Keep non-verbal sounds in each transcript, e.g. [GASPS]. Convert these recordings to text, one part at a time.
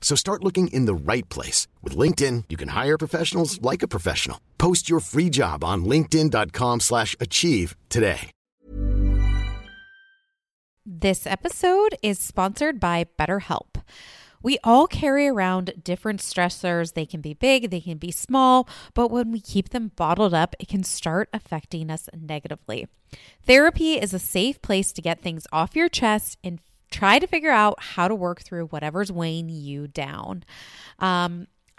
So start looking in the right place. With LinkedIn, you can hire professionals like a professional. Post your free job on linkedin.com slash achieve today. This episode is sponsored by BetterHelp. We all carry around different stressors. They can be big, they can be small, but when we keep them bottled up, it can start affecting us negatively. Therapy is a safe place to get things off your chest and try to figure out how to work through whatever's weighing you down. Um,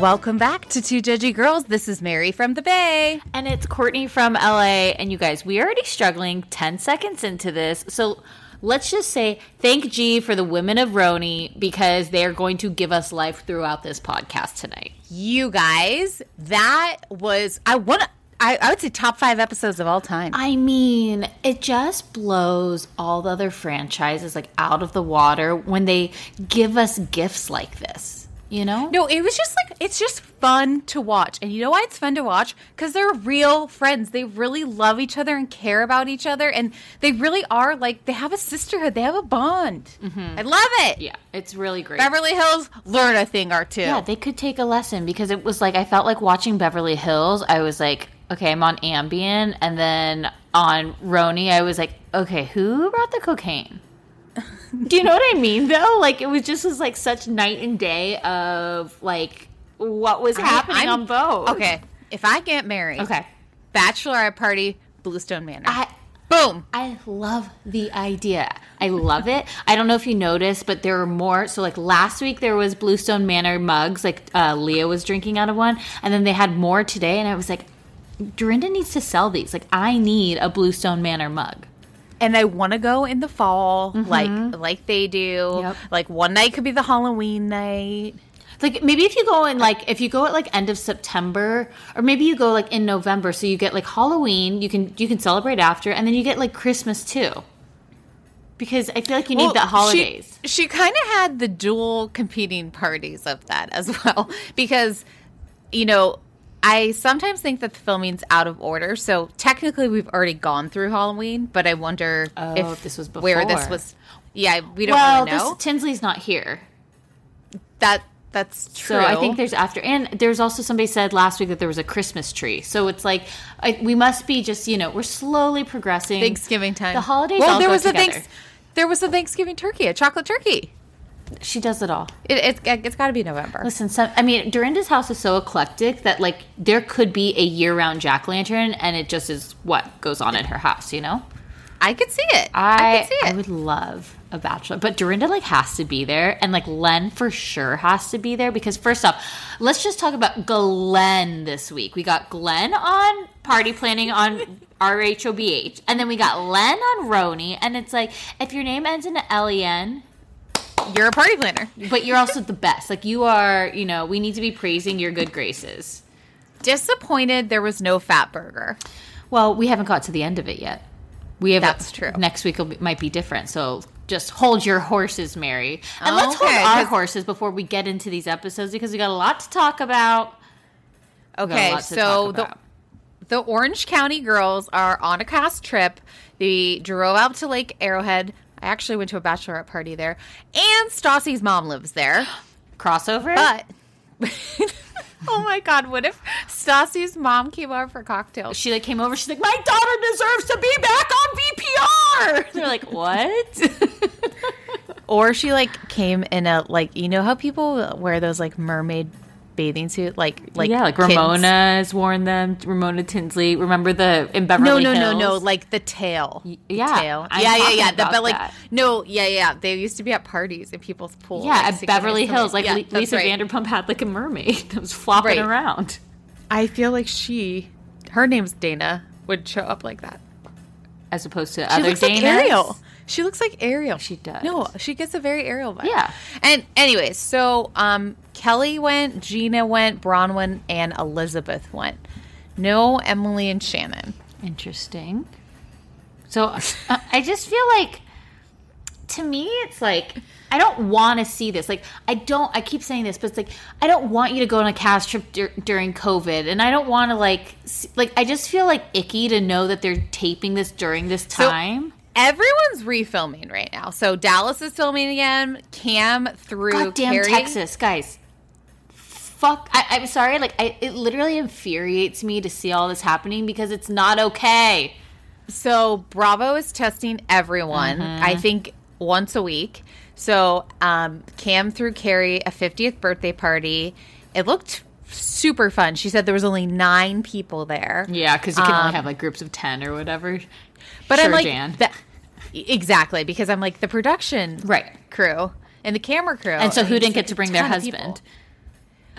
Welcome back to Two Judgy Girls. This is Mary from the Bay. And it's Courtney from LA. And you guys, we are already struggling 10 seconds into this. So let's just say thank G for the women of RHONY because they're going to give us life throughout this podcast tonight. You guys, that was, I want to. I, I would say top five episodes of all time. I mean, it just blows all the other franchises like out of the water when they give us gifts like this. You know? No, it was just like it's just fun to watch. And you know why it's fun to watch? Because they're real friends. They really love each other and care about each other. And they really are like they have a sisterhood. They have a bond. Mm-hmm. I love it. Yeah, it's really great. Beverly Hills, learn a thing or two. Yeah, they could take a lesson because it was like I felt like watching Beverly Hills. I was like, okay, I'm on Ambien, and then on RHONY, I was like, okay, who brought the cocaine? Do you know what I mean though? Like it was just was like such night and day of like what was happening I'm- on both. Okay, if I get married, Okay. bachelorette party, Bluestone Manor. I Boom. I love the idea. I love it. I don't know if you noticed, but there were more. So, like last week, there was Bluestone Manor mugs. Like uh, Leah was drinking out of one, and then they had more today. And I was like, Dorinda needs to sell these. Like, I need a Bluestone Manor mug. And I want to go in the fall, mm-hmm. like like they do. Yep. Like one night could be the Halloween night. Like maybe if you go in like if you go at like end of September, or maybe you go like in November, so you get like Halloween. You can you can celebrate after, and then you get like Christmas too. Because I feel like you need the holidays. She, she kind of had the dual competing parties of that as [LAUGHS] well, because you know. I sometimes think that the filming's out of order. So technically, we've already gone through Halloween, but I wonder Oh, if, this was where this was. Yeah, we don't well, really know. this Tinsley's not here. that that's true. So I think there's after, and there's also somebody said last week that there was a Christmas tree. So it's like I, we must be just you know we're slowly progressing. Thanksgiving time. The holidays. Well, all there go was a together. thanks. There was a Thanksgiving turkey, a chocolate turkey. She does it all. It, it's it's got to be November. Listen, some, I mean, Dorinda's house is so eclectic that like there could be a year-round jack lantern, and it just is what goes on in her house. You know, I could see it. I I could see I would love a bachelor, but Dorinda like has to be there, and like Len for sure has to be there because first off, let's just talk about Glenn this week. We got Glenn on party planning on [LAUGHS] R H O B H. And then we got Len on RHONY. And it's like, if your name ends in L E N, You're a party planner. but you're also the best. Like, you are, you know, we need to be praising your good graces. Disappointed there was no fat burger. Well, we haven't got to the end of it yet. We have That's true. Next week will be, might be different. So just hold your horses, Mary. And let's hold our horses before we get into these episodes because we got a lot to talk about. We got a Okay, so the about. the Orange County girls are on a cast trip. They drove out to Lake Arrowhead. I actually went to a bachelorette party there, and Stassi's mom lives there. [GASPS] crossover. But [LAUGHS] oh my god, what if Stassi's mom came over for cocktails? she like came over. She's like, "My daughter deserves to be back on VPR." [LAUGHS] They're like, "What?" [LAUGHS] Or she like came in a like you know how people wear those like mermaid bathing suit like like yeah, like kids? Ramona's worn them. Ramona Tinsley. Remember the in Beverly Hills No, no, Hills? no, no, like the tail. The yeah, tail. I'm yeah, yeah, yeah. The, but like that. no, yeah, yeah. They used to be at parties in people's pools. Yeah, like, at Beverly. Hills, like Yeah, Lisa right. Vanderpump had like a mermaid [LAUGHS] that was flopping Right. around. I feel like she, her name's Dana, would show up like that. As opposed to She other looks like Ariel. She looks like Ariel. She does. No, she gets a very Ariel vibe. Yeah. And anyways, so um, Kelly went, Gina went, Braunwyn, and Elizabeth went. No Emily and Shannon. Interesting. So uh, [LAUGHS] I just feel like, to me, it's like I don't want to see this. Like I don't. I keep saying this, but it's like I don't want you to go on a cast trip dur- during COVID, and I don't want to like see, like I just feel like icky to know that they're taping this during this time. Everyone's refilming right now. So Dallas is filming again. Cam through Goddamn Cary. Texas, guys. Fuck. I, I'm sorry. Like, I, it literally infuriates me to see all this happening because it's not okay. So Bravo is testing everyone. Mm-hmm. I think once a week. So um, Cam threw Cary a 50th birthday party. It looked super fun. She said there was only nine people there. Yeah, because you can Um, only have like groups of 10 or whatever. But sure, I'm like, Jan. Exactly because I'm like the production Right. crew and the camera crew. and so who didn't get to bring their ton of people. husband?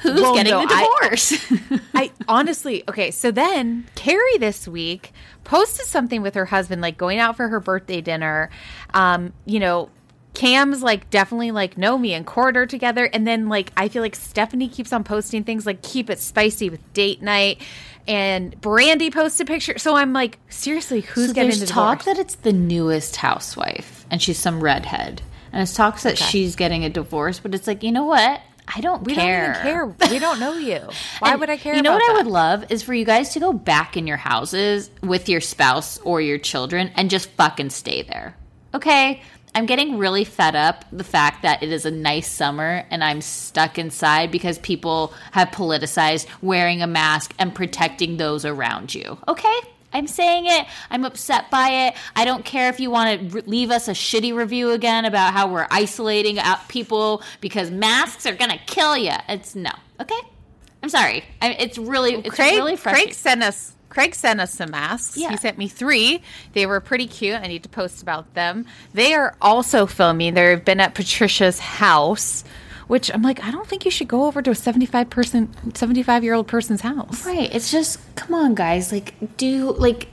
Who's Well, getting no, the divorce? [LAUGHS] I honestly, okay, so then Cary this week posted something with her husband, like going out for her birthday dinner. Um, you know, Cam's like definitely like know me and court her together. And then like I feel like Stephanie keeps on posting things like keep it spicy with date night. And Brandi posted picture, So I'm like, seriously, who's so getting there's the talk divorce? that it's the newest housewife and she's some redhead. And it's talks that she's getting a divorce, but it's like, you know what? I don't we care. don't even care. We don't know you. [LAUGHS] Why would I care? You know what I would love is for you guys to go back in your houses with your spouse or your children and just fucking stay there. Okay? I'm getting really fed up the fact that it is a nice summer and I'm stuck inside because people have politicized wearing a mask and protecting those around you. Okay? I'm saying it. I'm upset by it. I don't care if you want to leave us a shitty review again about how we're isolating out people because masks are going to kill you. It's no. Okay? I'm sorry. I, it's really it's Craig, really frustrating. Craig sent us. Craig sent us some masks. Yeah. He sent me three. They were pretty cute. I need to post about them. They are also filming. They've been at Patricia's house, which I'm like, I don't think you should go over to a 75 person, 75 year old person's house. Right. It's just come on, guys. Like, do like.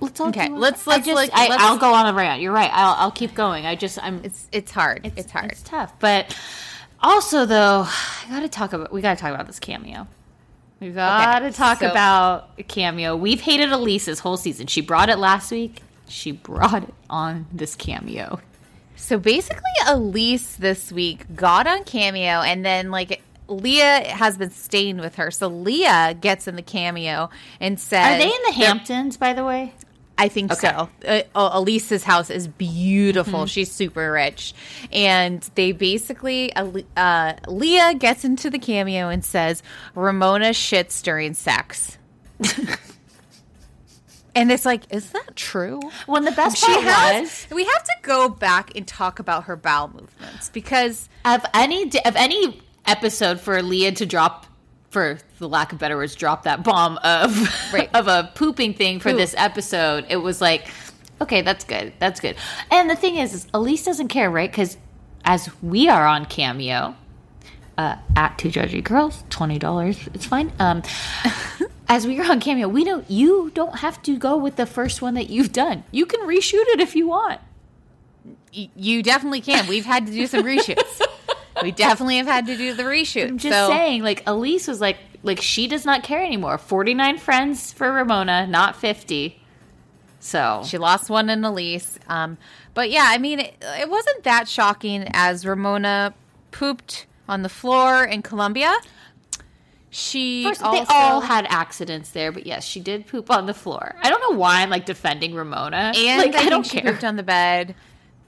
Let's all Okay, do it. let's- I let's, just, like, I, let's- I'll go on a rant. You're right. I'll, I'll keep going. I just I'm. It's it's hard. It's, hard. It's tough, but also though, [SIGHS] I gotta talk about. We gotta talk about this cameo. We gotta talk so- about a cameo. We've hated Elyse this whole season. She brought it last week. She brought it on this cameo. So basically, Elyse this week got on Cameo, and then like Leah has been staying with her. So Leah gets in the cameo and says, Are they in the Hamptons, by the way? I think so. Uh, uh, Elyse's house is beautiful. She's super rich. And they basically, uh, uh, Leah gets into the cameo and says, Ramona shits during sex. [LAUGHS] and it's like, is that true? When the best She part has. was We have to go back and talk about her bowel movements because of any of any episode for Leah to drop, for the lack of better words, drop that bomb of Right. [LAUGHS] of a pooping thing for Poop. this episode. It was like, okay, that's good, that's good. And the thing is, is Elyse doesn't care, right? Because as we are on Cameo. Uh, at two judgy girls, twenty dollars. It's fine. Um, [LAUGHS] as we are on Cameo, we don't. You don't have to go with the first one that you've done. You can reshoot it if you want. Y- you definitely can. We've had to do some reshoots. [LAUGHS] we definitely have had to do the reshoot. I'm just so- saying, like Elyse was like, like she does not care anymore. Forty nine friends for Ramona, not fifty. So She lost one in Elyse. Um, but yeah, I mean, it, it wasn't that shocking as Ramona pooped on the floor in Colombia. She First, also, they all had accidents there, but yes, she did poop on the floor. I don't know why I'm like defending Ramona. and like, I, I, don't she care. pooped on the bed.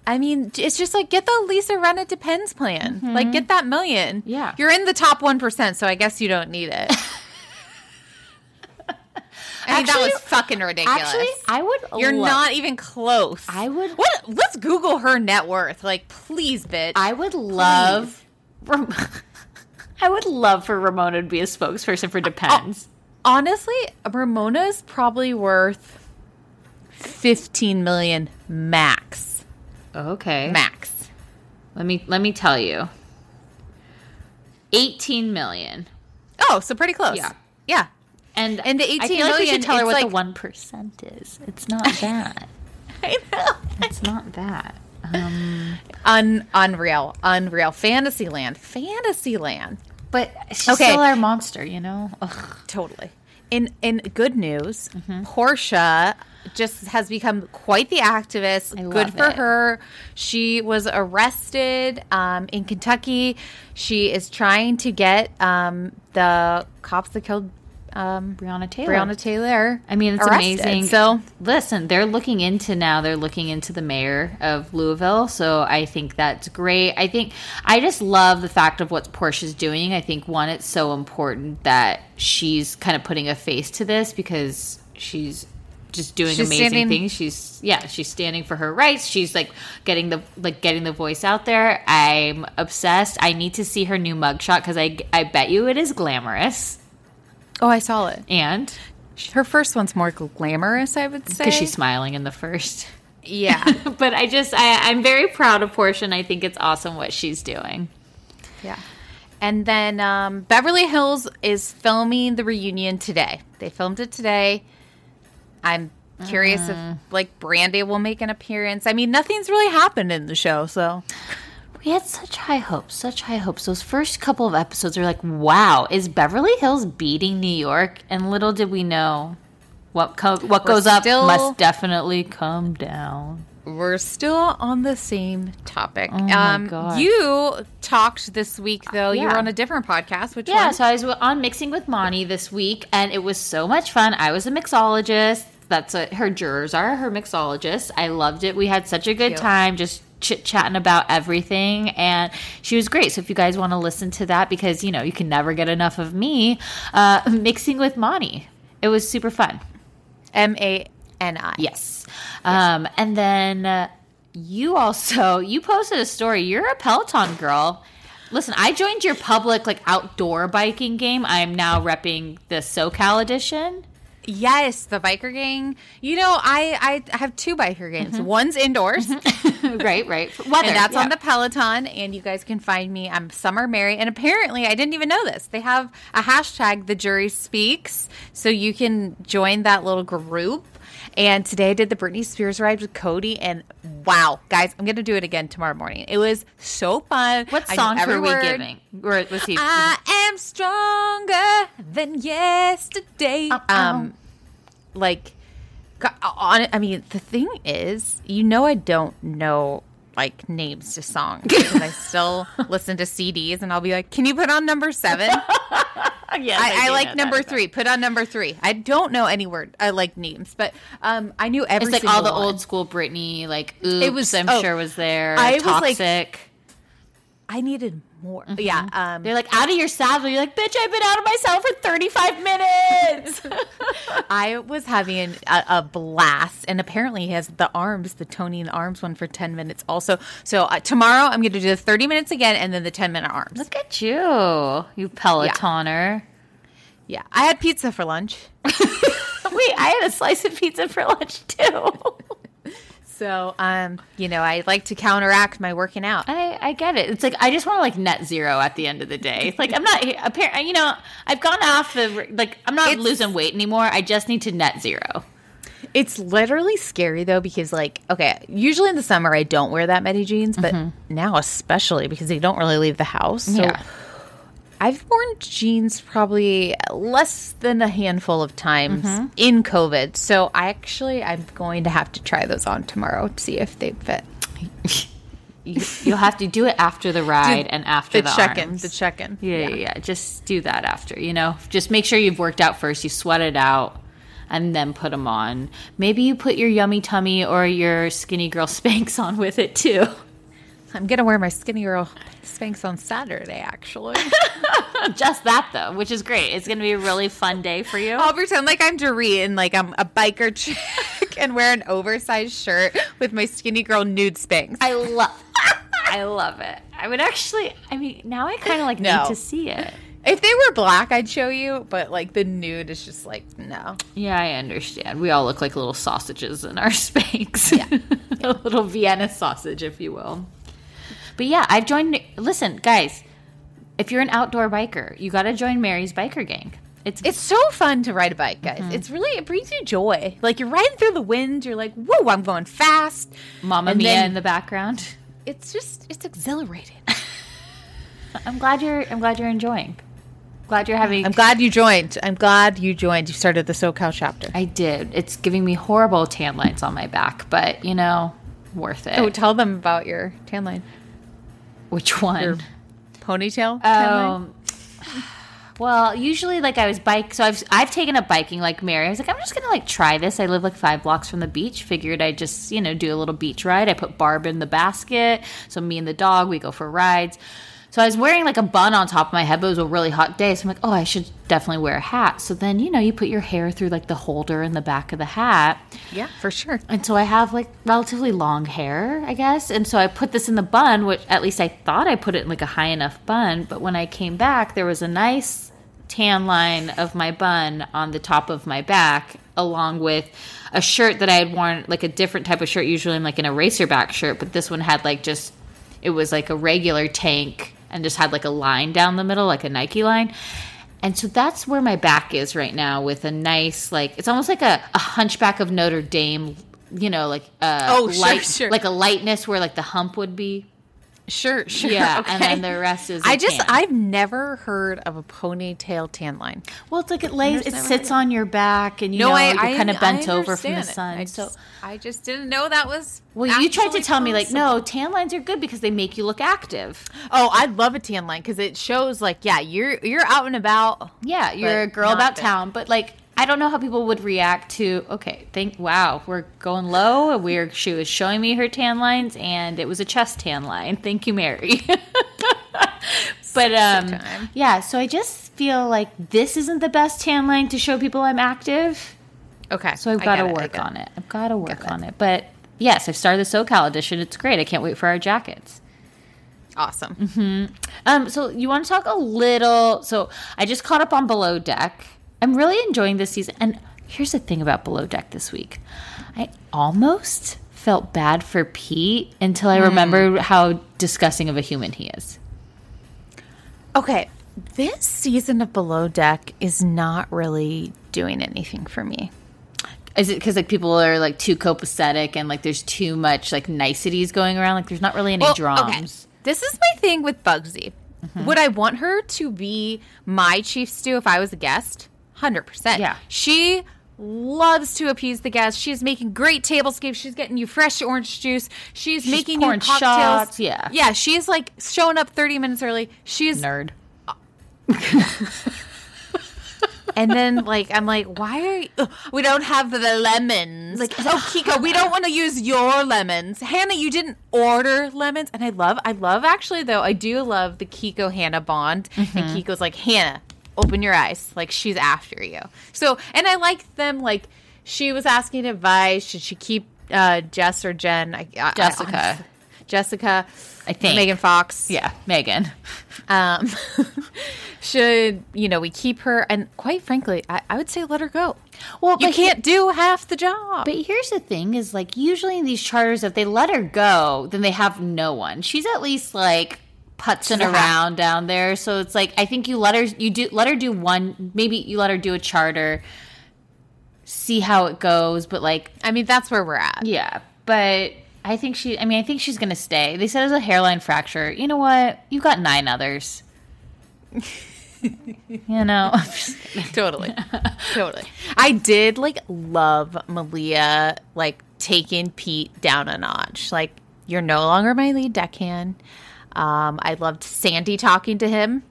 I mean, it's just like get the Lisa It Depends plan. Like get that million. Mm-hmm. Yeah. you're in the top one percent, so I guess you don't need it. [LAUGHS] I mean, that was fucking ridiculous. Actually, I would. You're love- not even close. I would- What? Let's Google her net worth. Like, please, bitch. I would love. Ram- [LAUGHS] I would love for Ramona to be a spokesperson for Depends. honestly, Ramona's probably worth fifteen million max. Okay, Max. Let me let me tell you. Eighteen million. Oh, so pretty close. Yeah. Yeah. And And the I 18 feel like we should tell her what the one percent is. It's not [LAUGHS] that. [LAUGHS] I know. it's not that. Um, Un- unreal. Unreal. Fantasyland. Fantasyland. but she's Okay. still our monster, you know. Ugh. Totally. In in good news, Mm-hmm. Porsha just has become quite the activist. I good for it. her. She was arrested um, in Kentucky. She is trying to get um, the cops that killed um, Breonna Taylor. Breonna Taylor. I mean, it's arrested. amazing. So listen, they're looking into now. They're looking into the mayor of Louisville. So I think that's great. I think I just love the fact of what Porsha's doing. I think one, it's so important that she's kind of putting a face to this because she's just doing She's amazing standing- things. She's yeah, she's standing for her rights. She's like getting the like getting the voice out there. I'm obsessed. I need to see her new mugshot because I I bet you it is glamorous oh, I saw it. and Her first one's more glamorous, I would say. because she's smiling in the first. yeah, [LAUGHS] but I just I, I'm very proud of Porsha and I think it's awesome what she's doing. yeah. And then um, Beverly Hills is filming the reunion today. They filmed it today. I'm curious if like Brandi will make an appearance. I mean, nothing's really happened in the show, so We had such high hopes, such high hopes. Those first couple of episodes are like, wow, is Beverly Hills beating New York? And little did we know what co- what We're goes up must definitely come down. we're still on the same topic. Oh um. You talked this week though. You Yeah. were on a different podcast. Which Yeah, one? so I was on Mixing with Mani this week, and it was so much fun. I was a mixologist. That's what her jurors are, her mixologists. I loved it. We had such a good Cute. time just chit chatting about everything, and she was great. So if you guys want to listen to that, because you know you can never get enough of me, uh, [LAUGHS] Mixing with Mani. It was super fun. M A N I. Yes. Um, and then uh, you also you posted a story. You're a Peloton girl. Listen, I joined your public like outdoor biking game. I'm now repping the SoCal edition. Yes, the biker gang. You know, I I have two biker gangs. Mm-hmm. One's indoors, mm-hmm. [LAUGHS] right, right. [LAUGHS] Weather. and that's yeah. on the Peloton. And you guys can find me. I'm Summer Mary, and apparently, I didn't even know this. They have a hashtag. The jury speaks, so you can join that little group. And today I did the Britney Spears ride with Cody, and wow, guys, I'm gonna do it again tomorrow morning. It was so fun. What song were we giving? Or was he? I am stronger than yesterday. Um, like, on. I mean, the thing is, you know, I don't know like names to songs because I [LAUGHS] still listen to CDs, and I'll be like, "Can you put on number seven? [LAUGHS] [LAUGHS] yes, I, I do like number three. Put on number three. I don't know any word. I like names, but um, I knew every. It's like all the one. old school Britney. Like oops, It was- I'm oh, sure was there. I was like- Toxic. I needed more. Yeah. Um, They're like out of your saddle. You're like, bitch, I've been out of my saddle for 35 minutes. [LAUGHS] [LAUGHS] I was having a, a blast, and apparently he has the arms, the Tony and arms one for ten minutes also. So uh, tomorrow I'm going to do the thirty minutes again, and then the ten minute arms. Look at you, you Pelotoner. Yeah, I had pizza for lunch. [LAUGHS] Wait, I had a slice of pizza for lunch too. So, um, you know, I like to counteract my working out. I, I get it. It's like I just want to like net zero at the end of the day. It's like I'm not apparent. You know, I've gone off the like I'm not It's- losing weight anymore. I just need to net zero. It's literally scary though because like okay, usually in the summer I don't wear that many jeans, but now especially because they don't really leave the house. So Yeah. I've worn jeans probably less than a handful of times mm-hmm. in COVID. So I actually I'm going to have to try those on tomorrow to see if they fit. [LAUGHS] You, you'll have to do it after the ride and after The the, check-in, arms. the check-in. Yeah, yeah, yeah. Just do that after. You know, just make sure you've worked out first. You sweat it out. And then put them on. Maybe you put your yummy tummy or your skinny girl [LAUGHS] Spanx on with it too. I'm gonna wear my skinny girl Spanx on Saturday actually. [LAUGHS] Just that though, which is great. It's to be a really fun day for you. I'll pretend like I'm Dorit and like I'm a biker chick [LAUGHS] and wear an oversized shirt with my skinny girl nude Spanx. I love I love it. I would actually I mean now I kind of like No. need to see it. If they were black, I'd show you, but like the nude is just like no. Yeah, I understand. We all look like little sausages in our [LAUGHS] Spanx. Yeah. a little Vienna sausage, if you will. But yeah, I've joined. Listen, guys, if you're an outdoor biker, you got to join Mary's biker gang. It's It's so fun to ride a bike, guys. Mm-hmm. It's really it brings you joy. Like you're riding through the wind, you're like, whoa, I'm going fast. Mama and Mia then- in the background. It's just it's exhilarating. [LAUGHS] I'm glad you're. I'm glad you're enjoying. Glad you're having. I'm glad you joined. I'm glad you joined. You started the SoCal chapter. I did. It's giving me horrible tan lines on my back, but you know, worth it. Oh, tell them about your tan line. Which one? Your ponytail. Um, well, usually like I was bike, so I've I've taken up biking like Mary. I was like, I'm just gonna like try this. I live like five blocks from the beach. Figured I'd just you know do a little beach ride. I put Barb in the basket, so me and the dog we go for rides. So I was wearing like a bun on top of my head, but it was a really hot day. So I'm like, oh, I should definitely wear a hat. So then you know you put your hair through like the holder in the back of the hat. Yeah, for sure. And so I have like relatively long hair, I guess. And so I put this in the bun, which at least I thought I put it in like a high enough bun. But when I came back, there was a nice tan line of my bun on the top of my back, along with a shirt that I had worn, like a different type of shirt. Usually I'm like an eraser back shirt, but this one had like just, it was like a regular tank and just had like a line down the middle, like a Nike line. And so that's where my back is right now with a nice, like, it's almost like a, a hunchback of Notre Dame, you know, like, uh, Oh, sure, light, sure. like a lightness where like the hump would be. Sure, [LAUGHS] sure. Yeah. okay. And then the rest is. I a just tan. I've never heard of a ponytail tan line. well, it's like it lays, it sits on your back and you know, you're kind of bent over from the sun. I so, just, I just didn't know that was. well, you tried to actually tell me like, no, tan lines are good because they make you look active. Oh, I love a tan line because it shows like, yeah, you're you're out and about. Yeah, you're a girl about fit. town, but like I don't know how people would react to. Okay, think wow, we're going low. and We're she was showing me her tan lines, and it was a chest tan line. Thank you, Mary. [LAUGHS] but um, yeah, so I just feel like this isn't the best tan line to show people I'm active. Okay, So I've got to work get on it. I've got to work on it. But yes, I've started the SoCal edition. It's great. I can't wait for our jackets. Awesome. Mm-hmm. Um, so you want to talk a little? So I just caught up on Below Deck. I'm really enjoying this season. And here's the thing about Below Deck this week. I almost felt bad for Pete until I hmm. remembered how disgusting of a human he is. Okay, this season of Below Deck is not really doing anything for me. Is it because like people are like too copacetic and like there's too much like niceties going around? Like there's not really any Well, drums. okay. This is my thing with Bugsy. Mm-hmm. Would I want her to be my chief stew if I was a guest? 100%. Yeah. She loves to appease the guests. She's making great tablescapes. She's getting you fresh orange juice. She's, making you cocktails. shots, yeah. Yeah, she's like showing up 30 minutes early. She's Nerd. [LAUGHS] And then like I'm like, why are you, ugh, we don't have the lemons? Like, oh Kiko, we don't want to use your lemons. Hannah, you didn't order lemons, and I love, I love actually though, I do love the Kiko Hannah bond. And mm-hmm. Kiko's like, Hannah, open your eyes, like she's after you. So, and I like them. Like she was asking advice. Should she keep uh, Jess or Jen? I, I- I Jessica. honestly- Jessica, I think. Megan Fox. Yeah, Megan. Um, [LAUGHS] should you know we keep her? And quite frankly, I, I would say let her go. Well, you can't do half the job. But here's the thing: is like usually in these charters, if they let her go, then they have no one. She's at least like putzing half- around down there. So it's like I think you let her you do let her do one. Maybe you let her do a charter, see how it goes. But like I mean, that's where we're at. yeah, but. I think she. I mean, I think she's gonna stay. They said it was a hairline fracture. You know what? You've got nine others. [LAUGHS] you know, I'm just kidding. totally totally i did like love malia like taking pete down a notch like you're no longer my lead deckhand um i loved sandy talking to him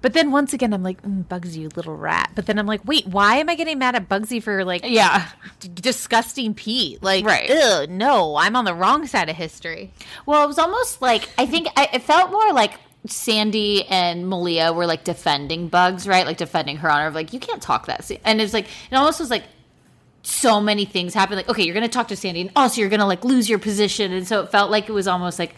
but then once again i'm like mm, bugsy you little rat but then i'm like wait why am i getting mad at bugsy for like yeah. d- disgusting pete like Right. no i'm on the wrong side of history Well, it was almost like I think I, it felt more like Sandy and Malia were like defending Bugs, right? Like defending her honor of like you can't talk that, and it's like it almost was like so many things happened. Like okay, you're gonna talk to Sandy, and also you're gonna like lose your position, and so it felt like it was almost like.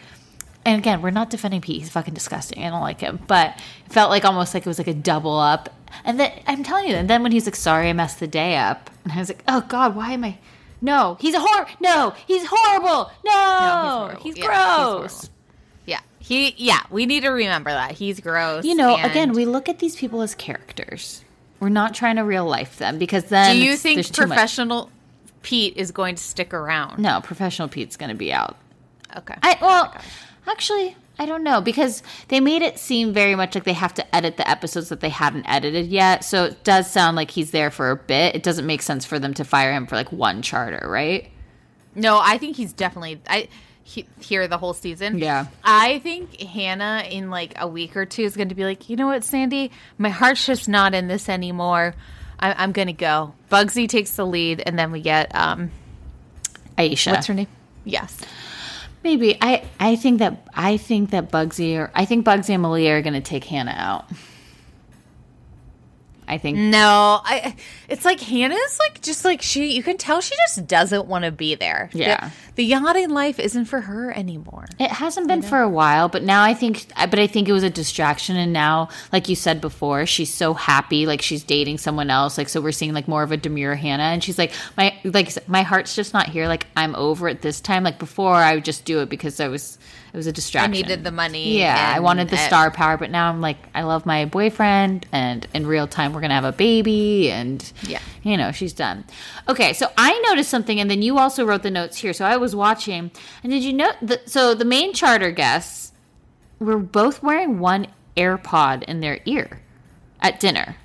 And again, we're not defending Pete. He's fucking disgusting. I don't like him. But it felt like almost like it was like a double up. And then I'm telling you, and then when he's like, "Sorry, I messed the day up," and I was like, "Oh God, why am I?" No, he's a hor. No, he's horrible. No, horrible. he's, Yeah, gross. horrible. yeah he yeah we need to remember that he's gross you know, and- again, we look at these people as characters. We're not trying to real life them because then Do you think there's too much- professional Pete is going to stick around? No, professional Pete's going to be out. Okay. I well, actually, I don't know because they made it seem very much like they have to edit the episodes that they hadn't edited yet. So it does sound like he's there for a bit. It doesn't make sense for them to fire him for like one charter, right? no, I think he's definitely I he, here the whole season. Yeah. I think Hannah in like a week or two is going to be like, you know what, Sandy, my heart's just not in this anymore. I, I'm going to go. Bugsy takes the lead, and then we get um, Aisha. what's her name? Yes. Maybe I. I think that I think that Bugsy or I think Bugsy and Malia are going to take Hannah out. I think No, I. It's like Hannah's like just like she. You can tell she just doesn't want to be there. Yeah. the, the yachting life isn't for her anymore. It hasn't been for a while, but now I think, but I think it was a distraction. And now, like you said before, she's so happy, like she's dating someone else. Like, so we're seeing like more of a demure Hannah. And she's like, my, like, my heart's just not here. Like, I'm over it this time. Like, before I would just do it because I was, it was a distraction. I needed the money Yeah. I wanted the and- star power, but now I'm like, I love my boyfriend. And in real time, we're going to have a baby. And, Yeah. you know, she's done. Okay, so I noticed something, and then you also wrote the notes here. So I was watching, and did you know? The, so the main charter guests were both wearing one AirPod in their ear at dinner.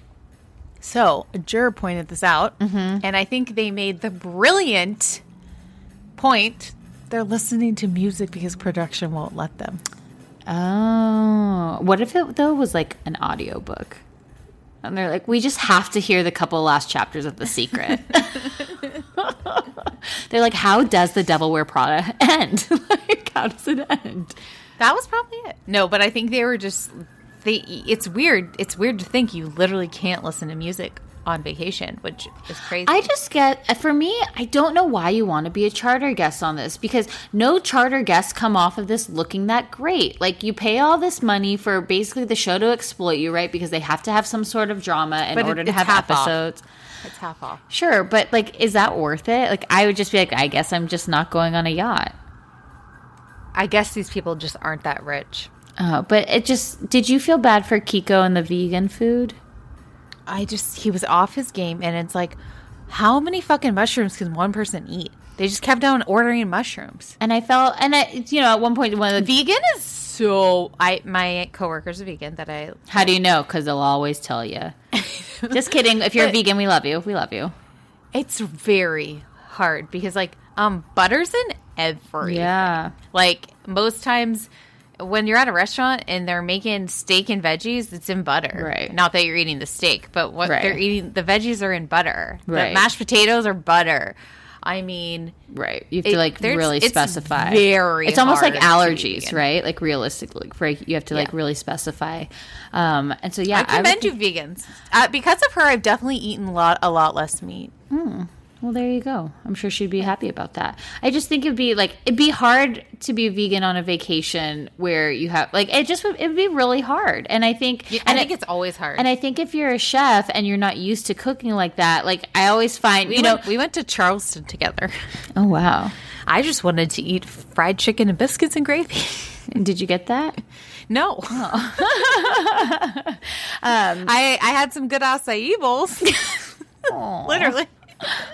So a juror pointed this out, mm-hmm. and I think they made the brilliant point. They're listening to music because production won't let them. Oh, what if it though was like an audiobook? And they're like, we just have to hear the couple last chapters of The Secret. [LAUGHS] [LAUGHS] they're like, how does the Devil Wear Prada [LAUGHS] end? like, how does it end? That was probably it. No, but I think they were just they. It's weird. It's weird to think you literally can't listen to music on vacation, which is crazy. I just get uh, for me, I don't know why you want to be a charter guest on this because no charter guests come off of this looking that great. Like you pay all this money for basically the show to exploit you, right? Because they have to have some sort of drama in But it- order to have half off. episodes. it's half off. Sure, but like is that worth it? Like I would just be like I guess I'm just not going on a yacht. I guess these people just aren't that rich. Oh, but it just did you feel bad for Kiko and the vegan food? I just he was off his game, and it's like, how many fucking mushrooms can one person eat? They just kept on ordering mushrooms. And I felt and I you know at one point one of the Vegan is so. I my coworker's a vegan that I How do you know? Because they'll always tell you. [LAUGHS] Just kidding. If you're a vegan, we love you. We love you. It's very hard because like um butter's in every Yeah. like most times when you're at a restaurant and they're making steak and veggies, it's in butter. Right. Not that you're eating the steak, but what Right. they're eating the veggies are in butter. Right. The mashed potatoes are butter. I mean Right. You have It- to like really it's specify. very It's almost like hard to be allergies, right? Like realistically, right? You have to like Yeah. really specify. Um, and so yeah, I commend would you vegans. Uh, because of her I've definitely eaten a lot a lot less meat. Well, there you go. I'm sure she'd be happy about that. I just think it'd be like it'd be hard to be vegan on a vacation where you have like it just would it'd be really hard. And I think I and think it- it's always hard. and I think if you're a chef and you're not used to cooking like that, like I always find we you know we went to Charleston together. [LAUGHS] Oh wow. I just wanted to eat fried chicken and biscuits and gravy. Did you get that? No. Oh. [LAUGHS] Um, I I had some good acai bowls. [LAUGHS] Literally.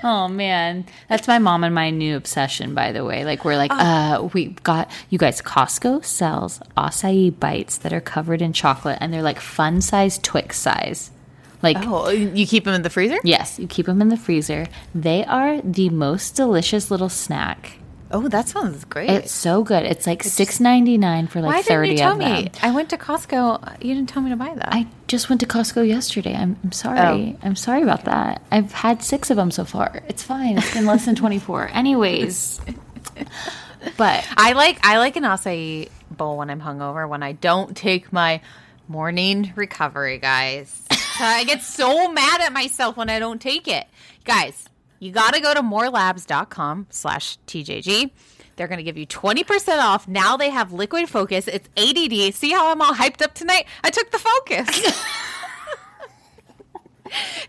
Oh man, that's my mom and my new obsession. By the way, like we're like, uh, we got you guys. Costco sells acai bites that are covered in chocolate, and they're like fun size Twix size. Like Oh, you keep them in the freezer? yes, you keep them in the freezer. They are the most delicious little snack. Oh, that sounds great. It's so good. It's like six ninety nine for like Why thirty didn't you tell of me? them. I went to Costco. You didn't tell me to buy that. I just went to Costco yesterday. I'm, I'm sorry. Oh. I'm sorry about that. I've had six of them so far. It's fine. It's been less than [LAUGHS] 24. Anyways. But I like I like an acai bowl when I'm hungover when I don't take my morning recovery, guys. [LAUGHS] I get so mad at myself when I don't take it. Guys, you gotta go to morelabs.com slash TJG. They're gonna give you 20% off. Now they have liquid focus. It's ADD. See how I'm all hyped up tonight? I took the focus. [LAUGHS]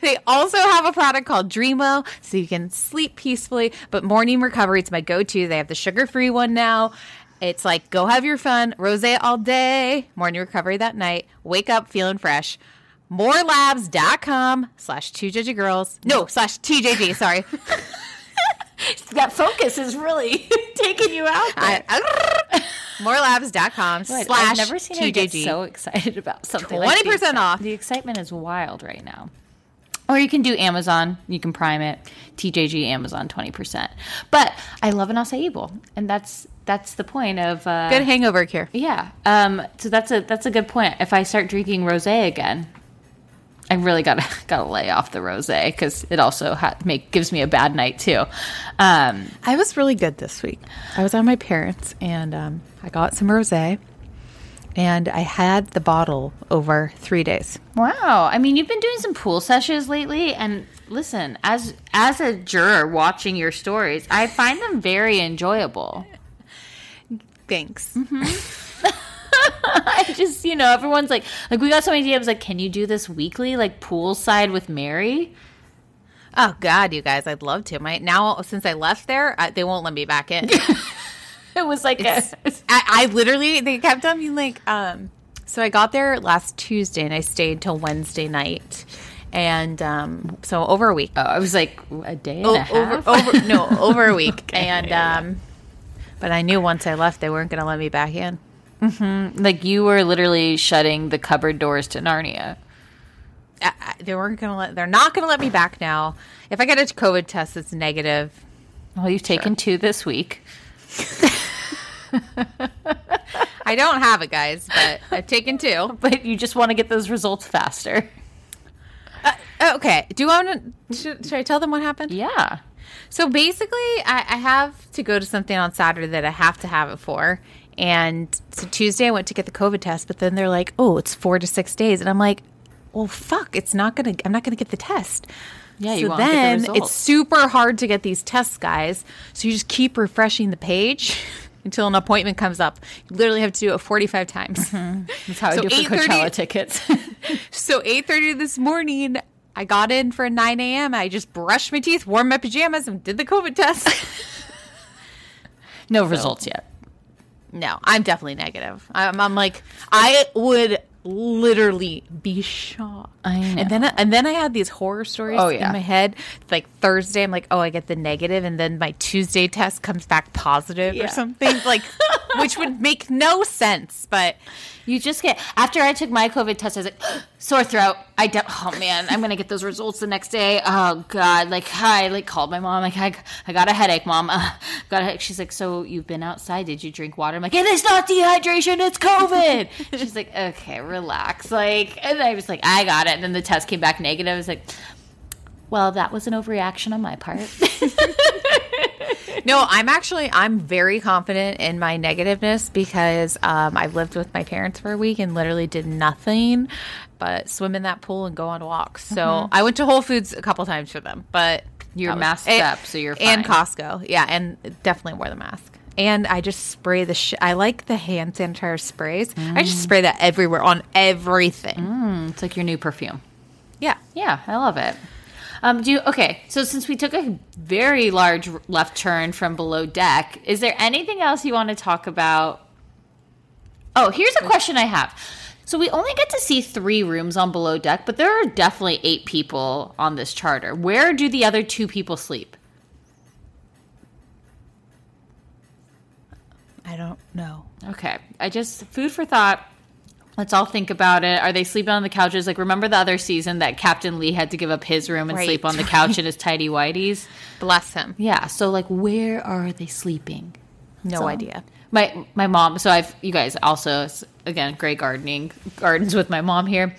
They also have a product called Dreamo, so you can sleep peacefully. But morning recovery, it's my go-to. They have the sugar-free one now. It's like go have your fun, rose all day, morning recovery that night. Wake up feeling fresh. Morelabs.com slash two judgy girls. No, slash TJG, sorry. [LAUGHS] that focus is really [LAUGHS] taking you out there. I- [LAUGHS] Morelabs.com slash I've never seen her get so excited about something. 20% the- off. The excitement is wild right now. Or you can do Amazon. You can prime it. TJG Amazon twenty percent. But I love an acai bowl, and that's that's the point of uh, Good hangover cure. Yeah. Um, so that's a that's a good point. If I start drinking rosé again, I really gotta [LAUGHS] gotta lay off the rosé because it also ha- make gives me a bad night too. Um, I was really good this week. I was on my parents and um, I got some rosé and I had the bottle over three days. wow. I mean, you've been doing some pool sessions lately, and listen, as as a juror watching your stories, I find them very enjoyable. Thanks. [LAUGHS] [LAUGHS] I just you know everyone's like like we got so many DMs like, can you do this weekly like poolside with Mary? Oh God, you guys, I'd love to. My now since I left there, I, they won't let me back in. [LAUGHS] It was like a, I, I literally they kept on being like, um. So I got there last Tuesday and I stayed till Wednesday night, and um, so over a week. oh, I was like a day and a half. over, over no over a week, [LAUGHS] and um, but I knew once I left they weren't going to let me back in. Like you were literally shutting the cupboard doors to Narnia. I, I- they weren't going to let. They're not going to let me back now. If I get a COVID test that's negative, Well, you've taken two this week. [LAUGHS] I don't have it, guys, but I've taken two. [LAUGHS] But you just want to get those results faster. Uh, okay, do you want to? Should, should I tell them what happened? Yeah. So basically, I, I have to go to something on Saturday that I have to have it for. And so Tuesday, I went to get the COVID test, but then they're like, "Oh, it's four to six days," and I'm like, "Well, fuck! It's not gonna. I'm not gonna get the test." Yeah, you so won't get the then it's super hard to get these tests, guys. So you just keep refreshing the page [LAUGHS] until an appointment comes up. You literally have to do it 45 times. Mm-hmm. That's how So I do for 8:30 Coachella tickets. [LAUGHS] So 8:30 this morning, I got in for 9 a.m. I just brushed my teeth, wore my pajamas, and did the COVID test. [LAUGHS] no results yet. No, I'm definitely negative. I'm, I'm like, I would literally be shocked. I And then, and then I had these horror stories Oh, yeah. in my head. Like Thursday, I'm like, oh, I get the negative, and then my Tuesday test comes back positive Yeah. or something, like, [LAUGHS] which would make no sense. But You just get after I took my COVID test, I was like [GASPS] sore throat. I de- oh man, I'm gonna get those results the next day. Oh god, like I like called my mom. Like I, I got a headache, mom. Uh, [LAUGHS] got a headache. She's like, so you've been outside? Did you drink water? I'm like, it is not dehydration. It's COVID. [LAUGHS] She's like, okay, relax. Like, and I was like, I got it. And then the test came back negative. I was like, well, that was an overreaction on my part. [LAUGHS] No, I'm actually I'm very confident in my negativeness because um, I've lived with my parents for a week and literally did nothing but swim in that pool and go on walks. So I went to Whole Foods a couple times for them, but You're was- masked and- up, so you're and. Costco. Yeah, and definitely wore the mask. And I just spray the sh- I like the hand sanitizer sprays. I just spray that everywhere on everything. It's like your new perfume. Yeah. Yeah, I love it. Um, do you, okay? So since we took a very large left turn from below deck, is there anything else you want to talk about? Oh, here's a question I have. So we only get to see three rooms on below deck, but there are definitely eight people on this charter. Where do the other two people sleep? I don't know. Okay, I just food for thought. Let's all think about it. Are they sleeping on the couches? Like, remember the other season that Captain Lee had to give up his room and Right, sleep on the couch [LAUGHS] in his tidy whities? Bless him. Yeah. So, like, where are they sleeping? No So- idea. My my mom. So I've you guys also again great gardening gardens with my mom here.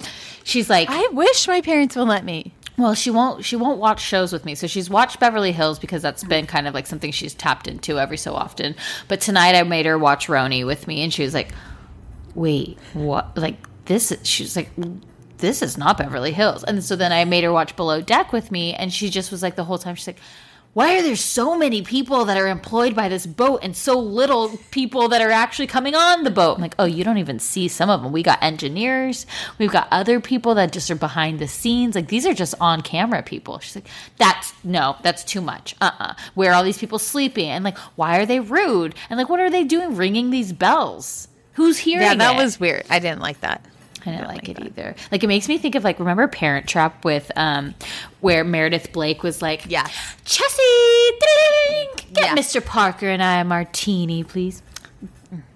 She's like, I wish my parents would let me. well, she won't she won't watch shows with me. So she's watched Beverly Hills because that's been kind of like something she's tapped into every so often. But tonight I made her watch RHONY with me, and she was like, "Wait, what? Like this?" Is, she was like. This is not Beverly Hills. And so then I made her watch Below Deck with me, and she just was like the whole time, she's like, why are there so many people that are employed by this boat and so little people that are actually coming on the boat? I'm like, oh, you don't even see some of them. We got engineers, we've got other people that just are behind the scenes. Like these are just on camera people. She's like, that's no, that's too much. Uh uh Where are all these people sleeping? And like, why are they rude? And like, what are they doing ringing these bells? Who's hearing Yeah, that it? was weird. I didn't like that. I didn't like it either. Like it makes me think of like remember Parent Trap with um where Meredith Blake was like, yeah Chessie, get Yeah. Mr. Parker and I a martini, please.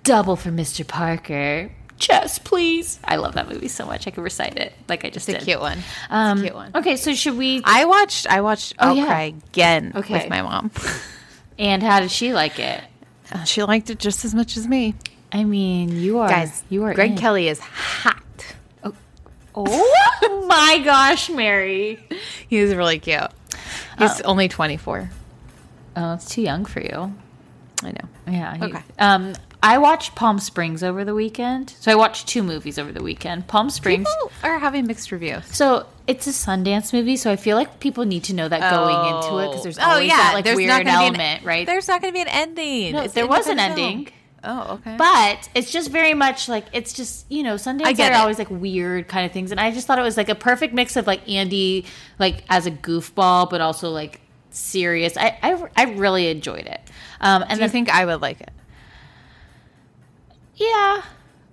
Double for Mr. Parker. Chess, please. I love that movie so much. I could recite it like I just It's a did. cute one. It's Um, a cute one. Okay, so should we? I watched I watched Oh, I'll yeah. Cry again Okay. with my mom. And how did she like it? Uh, she liked it just as much as me. I mean, you are Guys, You are Greg in. Kelly is hot. Oh [LAUGHS] my gosh, Mary. He is really cute. He's only 24. Oh, it's too young for you. I know. Yeah. he- Okay. Um, I watched Palm Springs over the weekend. So I watched two movies over the weekend. Palm Springs. People are having mixed reviews. So it's a Sundance movie, so I feel like people need to know that going into it because there's always that like Oh, there's weird not gonna be an- element, right? There's not going to be an ending. No, there was an ending. film. Oh, okay. But it's just very much like it's just you know get are it. always like weird kind of things, and I just thought it was like a perfect mix of like Andy like as a goofball, but also like serious. I I, I really enjoyed it. Um, and Do you then think I would like it? yeah,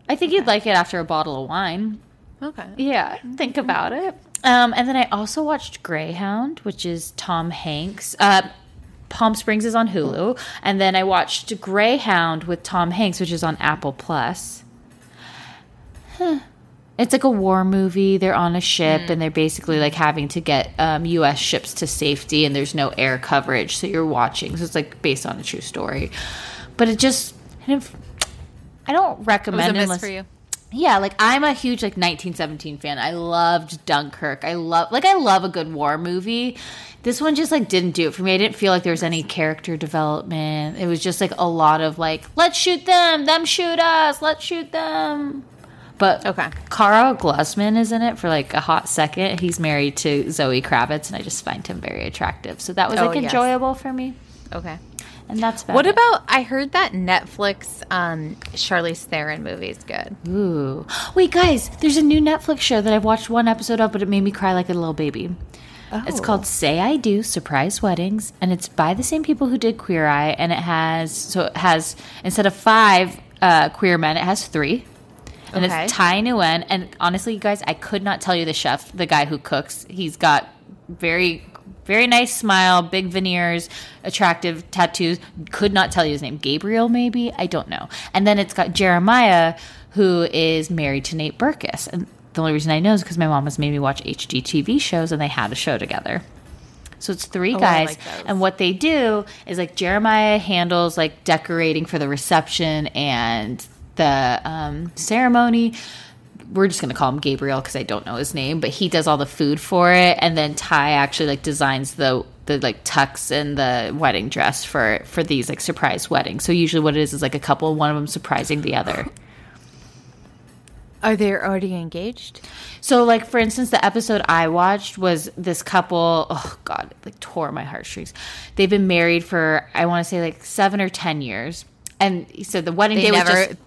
I think you'd like it after a bottle of wine. Okay. Yeah, think about it. Um, and then I also watched Greyhound, which is Tom Hanks. Uh, Palm Springs is on Hulu, and then I watched Greyhound with Tom Hanks, which is on Apple Plus. Huh. It's like a war movie. They're on a ship, and they're basically like having to get um, U.S. ships to safety, and there's no air coverage, so you're watching. So it's like based on a true story, but it just kind of. I don't It recommend a miss unless for you. Yeah, like I'm a huge like 1917 fan. I loved Dunkirk. I love like I love a good war movie. This one just like didn't do it for me. I didn't feel like there was any character development. It was just like a lot of like let's shoot them, them shoot us, let's shoot them. But Okay. Karl Glusman is in it for like a hot second. He's married to Zoe Kravitz, and I just find him very attractive. So that was Oh, like yes. enjoyable for me. Okay. And that's about What it. about? I heard that Netflix um, Charlize Theron movie is good. Ooh. Wait, guys, there's a new Netflix show that I've watched one episode of, but it made me cry like a little baby. It's called Say I Do Surprise Weddings, and it's by the same people who did Queer Eye, and it has so it has instead of five uh, queer men, it has three. And Okay. it's Thai Nguyen, and honestly, you guys, I could not tell you the chef, the guy who cooks. He's got very, very nice smile, big veneers, attractive tattoos. Could not tell you his name. Gabriel, maybe I don't know. And then it's got Jeremiah, who is married to Nate Berkus, and the only reason I know is because my mom has made me watch HGTV shows, and they had a show together. So it's three Oh, guys, like and what they do is like Jeremiah handles like decorating for the reception and the um, ceremony. We're just gonna call him Gabriel because I don't know his name, but he does all the food for it, and then Thai actually like designs the the like tux and the wedding dress for for these like surprise weddings. So usually what it is is like a couple, one of them surprising the other. Are they already engaged? So, like for instance, the episode I watched was this couple. Oh God, it like tore my heartstrings. They've been married for I want to say like seven or ten years, and so the wedding They day never was just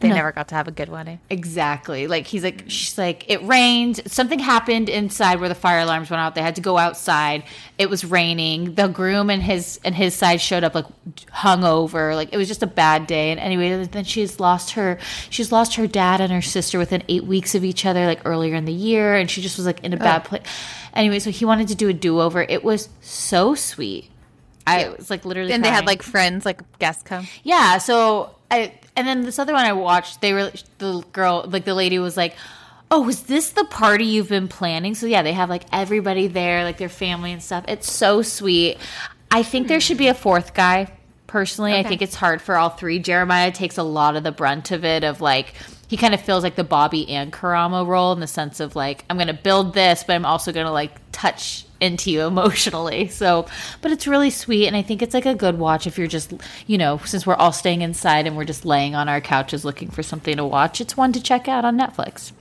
they No. never got to have a good wedding. Exactly. Like he's like she's like it rained. Something happened inside where the fire alarms went out. They had to go outside. It was raining. The groom and his and his side showed up like hungover. Like it was just a bad day. And anyway, then she's lost her she's lost her dad and her sister within 8 weeks of each other like earlier in the year and she just was like in a bad oh. place. Anyway, so he wanted to do a do-over. It was so sweet. I was like literally And they had like friends, like guests come. Yeah, so I and then this other one I watched, they were the girl, like the lady was like, "Oh, is this the party you've been planning?" So yeah, they have like everybody there, like their family and stuff. It's so sweet. I think there should be a fourth guy. Personally, I think it's hard for all three. Jeremiah takes a lot of the brunt of it of like he kind of feels like the Bobby and Karamo role in the sense of like I'm going to build this, but I'm also going to like touch into you [LAUGHS] emotionally. So, but it's really sweet and I think it's like a good watch if you're just, you know, since we're all staying inside and we're just laying on our couches looking for something to watch, it's one to check out on Netflix.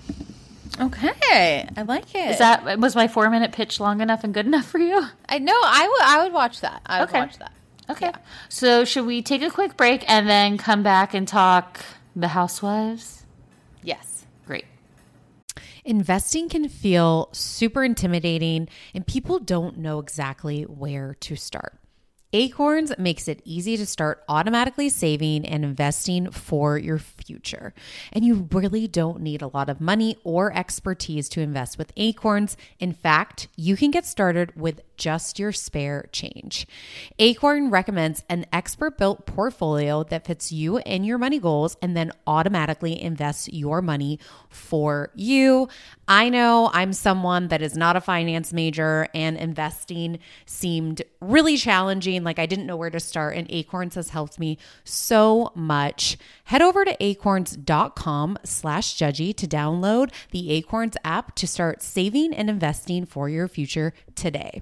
Okay, I like it. Is that was my 4 minute pitch long enough and good enough for you? I know. I would. I would watch that. I would Okay. watch that. Okay. So, should we take a quick break and then come back and talk The Housewives? Investing can feel super intimidating, and people don't know exactly where to start. Acorns makes it easy to start automatically saving and investing for your future. And you really don't need a lot of money or expertise to invest with Acorns. In fact, you can get started with just your spare change. Acorn recommends an expert built portfolio that fits you and your money goals and then automatically invests your money for you. I know I'm someone that is not a finance major and investing seemed really challenging. Like I didn't know where to start, and Acorns has helped me so much. Head over to acorns.com slash judgy to download the Acorns app to start saving and investing for your future today.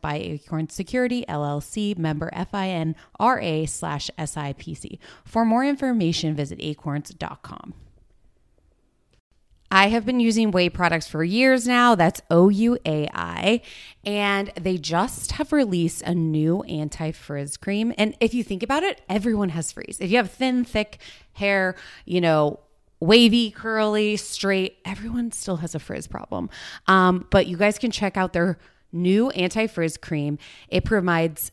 by Acorns Security LLC, member FINRA slash SIPC. For more information, visit acorns.com. I have been using Ouai products for years now. That's O U A I. And they just have released a new anti frizz cream. And if you think about it, everyone has frizz. If you have thin, thick hair, you know, wavy, curly, straight, everyone still has a frizz problem. Um, but you guys can check out their new anti frizz cream. It provides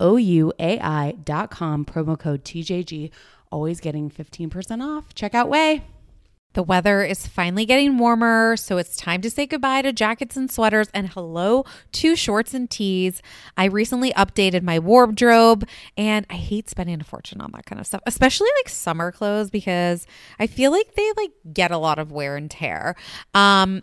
O U A I dot com, promo code TJG. Always getting 15% off. Check out Ouai. The weather is finally getting warmer, so it's time to say goodbye to jackets and sweaters and hello to shorts and tees. I recently updated my wardrobe and I hate spending a fortune on that kind of stuff, especially like summer clothes because I feel like they like get a lot of wear and tear. Um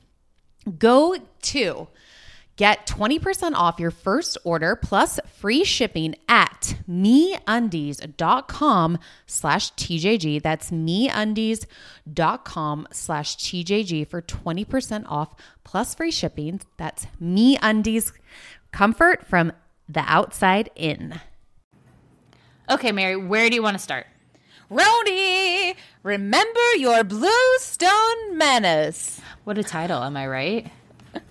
Go to get 20% off your first order plus free shipping at meundies.com slash TJG. That's meundies.com slash TJG for 20% off plus free shipping. That's meundies comfort from the outside in. Okay, Mary, where do you want to start? RHONY, remember your Bluestone menace. What a title, am I right? [LAUGHS]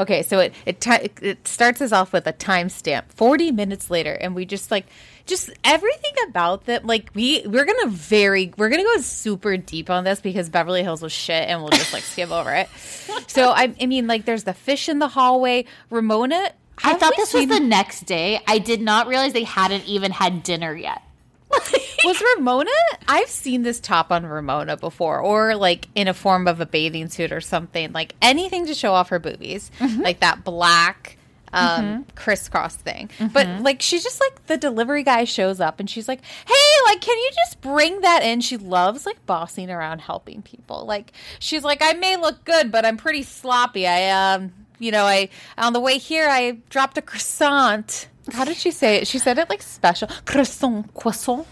Okay, so it it, ti it starts us off with a timestamp, forty minutes later, and we just like just everything about that. Like we we're gonna very we're gonna go super deep on this because Beverly Hills was shit, and we'll just like [LAUGHS] skim over it. So I, I mean, like there's the fish in the hallway. Ramona I thought this was the next day. I did not realize they hadn't even had dinner yet. [LAUGHS] Was Ramona? I've seen this top on Ramona before, or like in a form of a bathing suit or something, like anything to show off her boobies, like that black um crisscross thing. But like she's just like the delivery guy shows up and she's like, "Hey, like can you just bring that in?" She loves like bossing around helping people. Like she's like, "I may look good, but I'm pretty sloppy. I um, you know, I on the way here I dropped a croissant." How did she say it? She said it like special. Croissant. Croissant.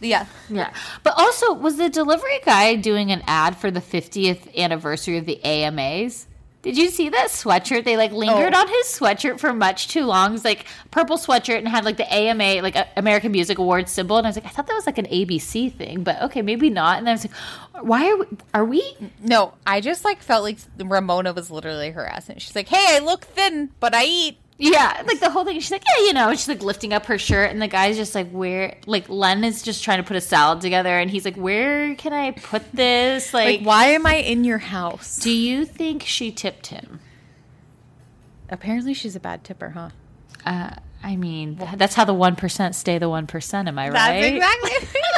Yeah. Yeah. But also, was the delivery guy doing an ad for the 50th anniversary of the AMAs? Did you see that sweatshirt? They like lingered Oh. on his sweatshirt for much too long. It's like purple sweatshirt and had like the AMA, like uh, American Music Awards symbol. And I was like, I thought that was like an ABC thing, but okay, maybe not. And I was like, why are we? Are we? No, I just like felt like Ramona was literally harassing. She's like, "Hey, I look thin, but I eat." Yeah, like the whole thing. She's like, yeah, you know. She's like lifting up her shirt, and the guy's just like, where? Like Len is just trying to put a salad together, and he's like, where can I put this? Like, Like, why am I in your house? do you think she tipped him? Apparently, she's a bad tipper, huh? Uh, I mean, that's how the one percent stay the one percent. Am I right? That's exactly. [LAUGHS]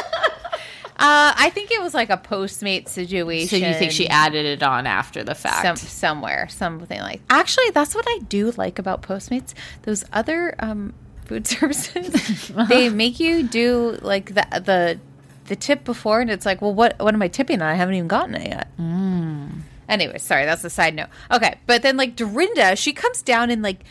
uh, I think it was like a Postmate situation. So you think she added it on after the fact? some somewhere, something like. Actually, that's what I do like about Postmates. Those other um, food [LAUGHS] services, [LAUGHS] they make you do like the the the tip before, and it's like, well, what what am I tipping on? I haven't even gotten it yet. Anyway, sorry, that's a side note. Okay, but then like Dorinda, she comes down in like,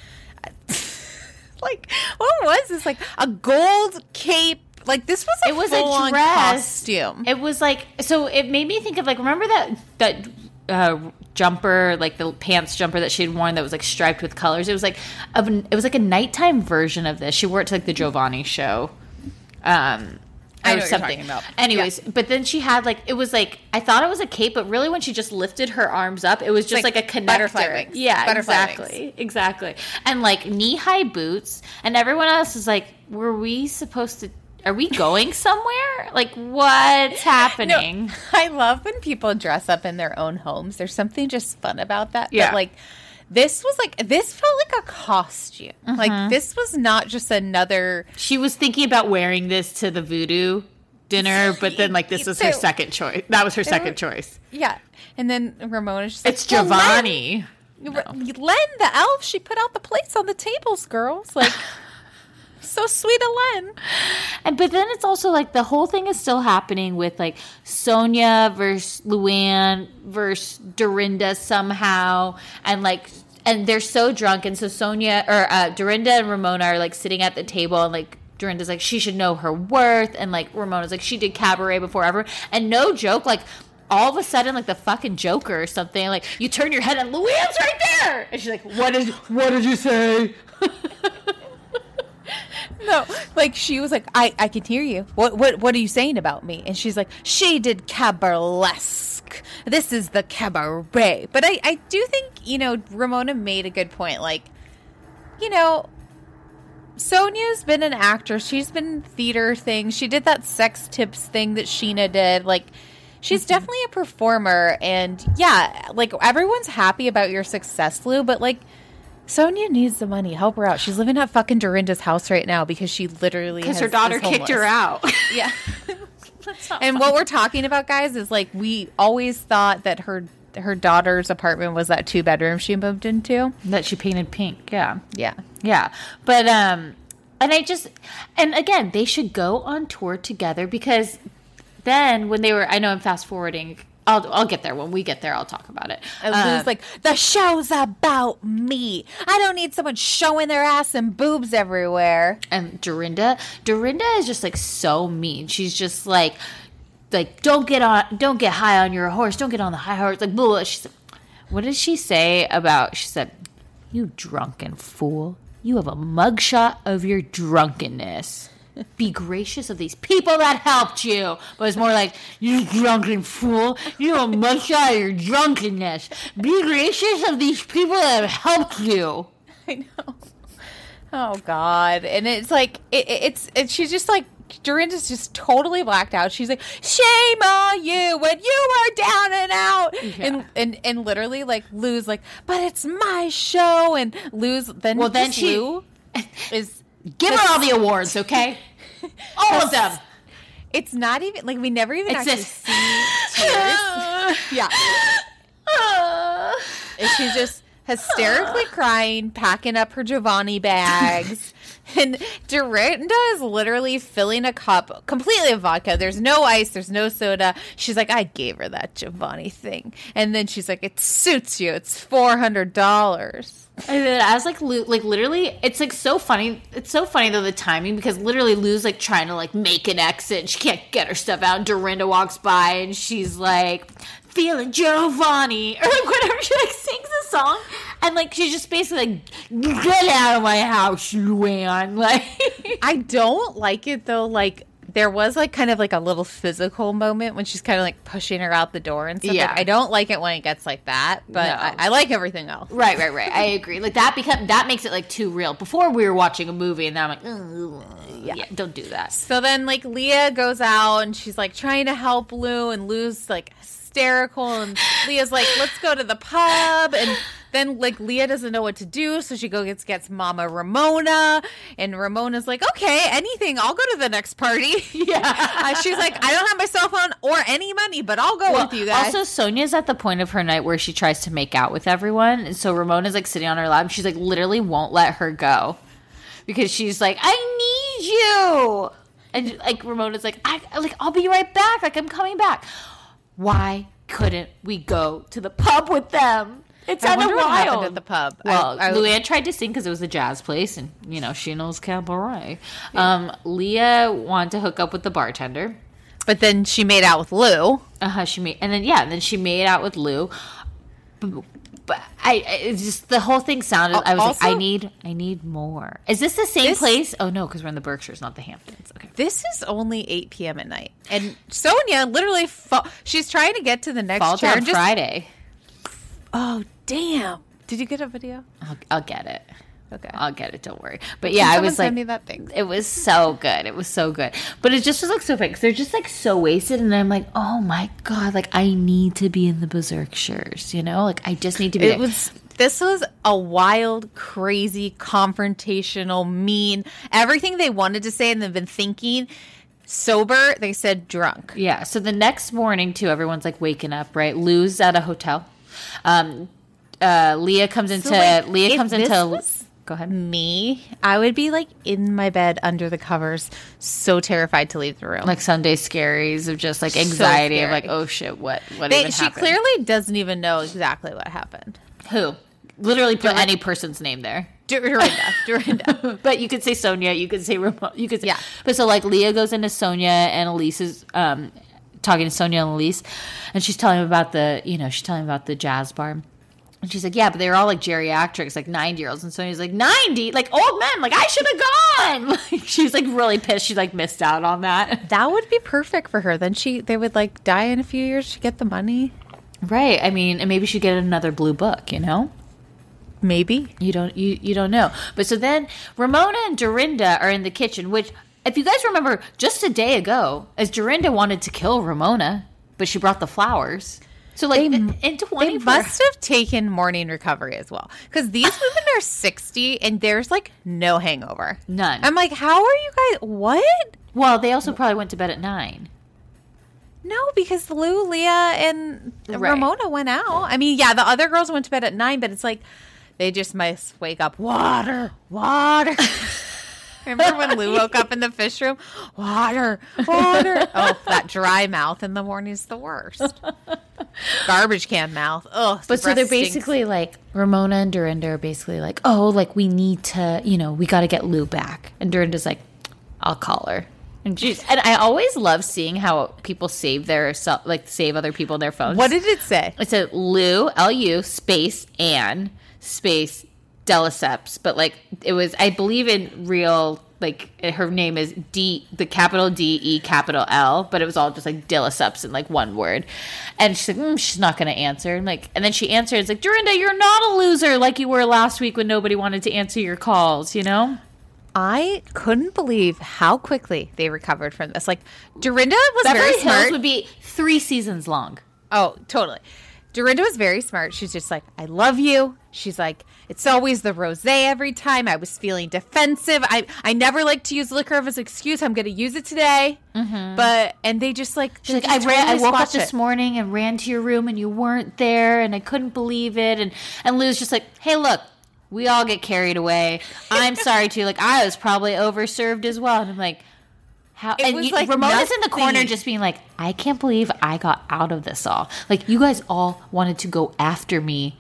[LAUGHS] like what was this? Like a gold cape. Like this was a it was a dress costume. It was like so. It made me think of like remember that that uh, jumper, like the pants jumper that she had worn that was like striped with colors. It was like a, it was like a nighttime version of this. She wore it to like the Giovanni show. Um. I or know what you're something. talking about. Anyways, but then she had like it was like I thought it was a cape, but really when she just lifted her arms up, it was just like like, a connector. butterfly wings. Yeah, Butterfly exactly, exactly. And like knee high boots, and everyone else is like, "Were we supposed to? Are we going somewhere? Like, what's happening?" I love when people dress up in their own homes. There's something just fun about that. Yeah. But like this was like this felt like a costume. Mm-hmm. Like this was not just another She was thinking about wearing this to the voodoo dinner, but then like this was her [LAUGHS] too. second choice. That was her second choice. yeah. And then Ramona's just like, It's "Well, Giovanni. Len, Len, the elf, she put out the plates on the tables, girls. Like [LAUGHS] so sweet of Len. And but then it's also like the whole thing is still happening with like Sonja versus Luann versus Dorinda somehow, and like and they're so drunk, and so Sonja or uh, Dorinda and Ramona are like sitting at the table, and like Dorinda's like she should know her worth, and like Ramona's like she did cabaret before ever, and no joke, like. All of a sudden, like the fucking Joker or something, like you turn your head and Luann's right there, and she's like, "What did what did you say?" [LAUGHS] [LAUGHS] No, like she was like, I, I can hear you. What, what, what are you saying about me? And she's like, she did cabaretlesque. This is the cabaret. But I, I do think you know Ramona made a good point. Like, you know, Sonja's been an actress. She's been theater things. She did that sex tips thing that Sheena did. Like, she's mm-hmm. definitely a performer. And yeah, like everyone's happy about your success, Lou. But like. Sonja needs the money. Help her out. She's living at fucking Dorinda's house right now because she literally Because her daughter kicked her out. [LAUGHS] [LAUGHS] Yeah. and what we're talking about, guys, is like we always thought that her her daughter's apartment was that two bedroom she moved into. that she painted pink. Yeah. Yeah. Yeah. But um and I just and again, they should go on tour together because then when they were I know I'm fast forwarding. I'll I'll get there when we get there. I'll talk about it. And Um, Lou's like, the show's about me. I don't need someone showing their ass and boobs everywhere. and Dorinda, Dorinda is just like so mean. She's just like like don't get on don't get high on your horse. Don't get on the high horse. Like blah, blah. She said, what did she say about she said, "You drunken fool. You have a mugshot of your drunkenness." Be gracious of these people that helped you. But it's more like, you drunken fool. You have a mugshot of your drunkenness. Be gracious of these people that have helped you. I know. Oh God! And it's like it, it- it's it, she's just like Dorinda's just totally blacked out. She's like, "Shame on you when you are down and out," and and and literally like Lou's like, "But it's my show," and Lou's then Well, then she- Lou [LAUGHS] is Give her all the awards, okay? [LAUGHS] All of them. it's not even like we never even It's actually just- see [LAUGHS] tears. yeah, [LAUGHS] and she's just hysterically crying, packing up her Giovanni bags. And Dorinda is literally filling a cup completely of vodka. There's no ice, there's no soda. She's like, I gave her that Giovanni thing. And then she's like, It suits you. It's $400. And then as like Lou, like literally, it's like so funny. It's so funny though the timing because literally Lou's like trying to like make an exit. She can't get her stuff out. And Dorinda walks by and she's like feeling Giovanni or like whatever. She like sings a song and like she's just basically like get out of my house, Luann. [LAUGHS] Like I don't like it though. Like, there was like kind of like a little physical moment when she's kind of like pushing her out the door and stuff. Yeah. Like, I don't like it when it gets like that, but No. I, I like everything else. right, right, right. I agree. Like that become that makes it like too real. Before we were watching a movie and now I'm like, "Ugh, yeah, don't do that. So then, like, Leah goes out and she's like trying to help Lou, and Lou's like hysterical. And Leah's like, let's go to the pub. And then, like, Leah doesn't know what to do. So she goes, gets, gets Mama Ramona. And Ramona's like, okay, anything. I'll go to the next party. [LAUGHS] Yeah. Uh, she's like, I don't have my cell phone or any money, but I'll go with you guys. Also, Sonja's at the point of her night where she tries to make out with everyone. And so Ramona's like sitting on her lap. And she's like, literally won't let her go because she's like, I need you. And like Ramona's like, I like I'll be right back. Like I'm coming back. Why couldn't we go to the pub with them? It's I wonder what happened at the pub. I- Well, I- Luann tried to sing because it was a jazz place, and you know she knows cabaret. Um, Leah wanted to hook up with the bartender. but then she made out with Lou. Uh huh. She made, and then yeah, and then she made out with Lou. But, I, just the whole thing sounded. I was like, I need, I need more. Is this the same This- place? Oh no, because we're in the Berkshires, not the Hamptons. Okay. This is only 8 p.m. at night. And Sonja literally, fa- she's trying to get to the next Fall chair. just- Friday. Oh, damn. Did you get a video? I'll, I'll get it. Okay. I'll get it. Don't worry. But yeah, I was send like, me that thing? It was so good. It was so good. But it just was like so fake. They're just like so wasted, and I'm like, oh my god, like I need to be in the Berkshires. You know, like I just need to be. It there. was. This was a wild, crazy, confrontational, mean. Everything they wanted to say and they've been thinking. Sober, they said drunk. Yeah. So the next morning, too, everyone's like waking up, right? Lou's at a hotel. Um, uh, Leah comes into like, Leah comes into. Go ahead. Me, I would be like in my bed under the covers, so terrified to leave the room. Like Sunday scaries of just like anxiety of like, oh shit, what what they, she happened? clearly doesn't even know exactly what happened. Who? Literally put any person's name there. Dorinda, [LAUGHS] Dorinda. [LAUGHS] but you could say Sonja, you could say Ramon, you could say, Yeah. But so like Leah goes into Sonja and Elyse is um talking to Sonja and Elyse, and she's telling him about the you know she's telling him about the jazz bar. And she's like, yeah, but they were all like geriatrics, like 90 year olds. And Sonja's like, 90? Like old men. Like, I should have gone. [LAUGHS] Like, she's like really pissed. She like missed out on that. [LAUGHS] That would be perfect for her. Then she they would like die in a few years to get the money. Right. I mean, and maybe she'd get another blue book, you know? Maybe. You don't you you don't know. But so then Ramona and Dorinda are in the kitchen, which if you guys remember just a day ago, as Dorinda wanted to kill Ramona, but she brought the flowers. So like in, in They must have taken morning recovery as well. Because these [SIGHS] women are 60 and there's like no hangover. None. I'm like, how are you guys? What? well, they also probably went to bed at 9. No, because Lou, Leah, and Right. Ramona went out. I mean, yeah, the other girls went to bed at nine, but it's like they just must wake up. Water, water. [LAUGHS] Remember when Lou woke up in the fish room? Water, water. Oh, that dry mouth in the morning is the worst. Garbage can mouth. Oh, But so they're basically like Ramona and Dorinda are basically like, "Oh, like we need to, you know, we got to get Lou back." And Dorinda's like, "I'll call her." And and I always love seeing how people save their self, like save other people their phones. What did it say? It said Lou L U space Anne space Delesseps, but like it was, I believe in real, like her name is D, the capital D E capital L, but it was all just like Delesseps in like one word. And she's like, mm, she's not going to answer. And like, and then she answered, it's like, Dorinda, you're not a loser like you were last week when nobody wanted to answer your calls, you know? I couldn't believe how quickly they recovered from this. Like Dorinda was Beverly very Hills smart. would be three seasons long. Oh, totally. Dorinda was very smart. She's just like, I love you. She's like, it's always the rose every time. I was feeling defensive. I I never like to use liquor as an excuse. I'm going to use it today. Mm-hmm. But and they just like, She's like, I ran. I woke up this it. morning and ran to your room, and you weren't there, and I couldn't believe it. And and Lou's just like, Hey, look, we all get carried away. I'm sorry too. Like I was probably overserved as well. And I'm like, how? It and was you, like Ramona's in the corner, just being like, I can't believe I got out of this all. Like you guys all wanted to go after me,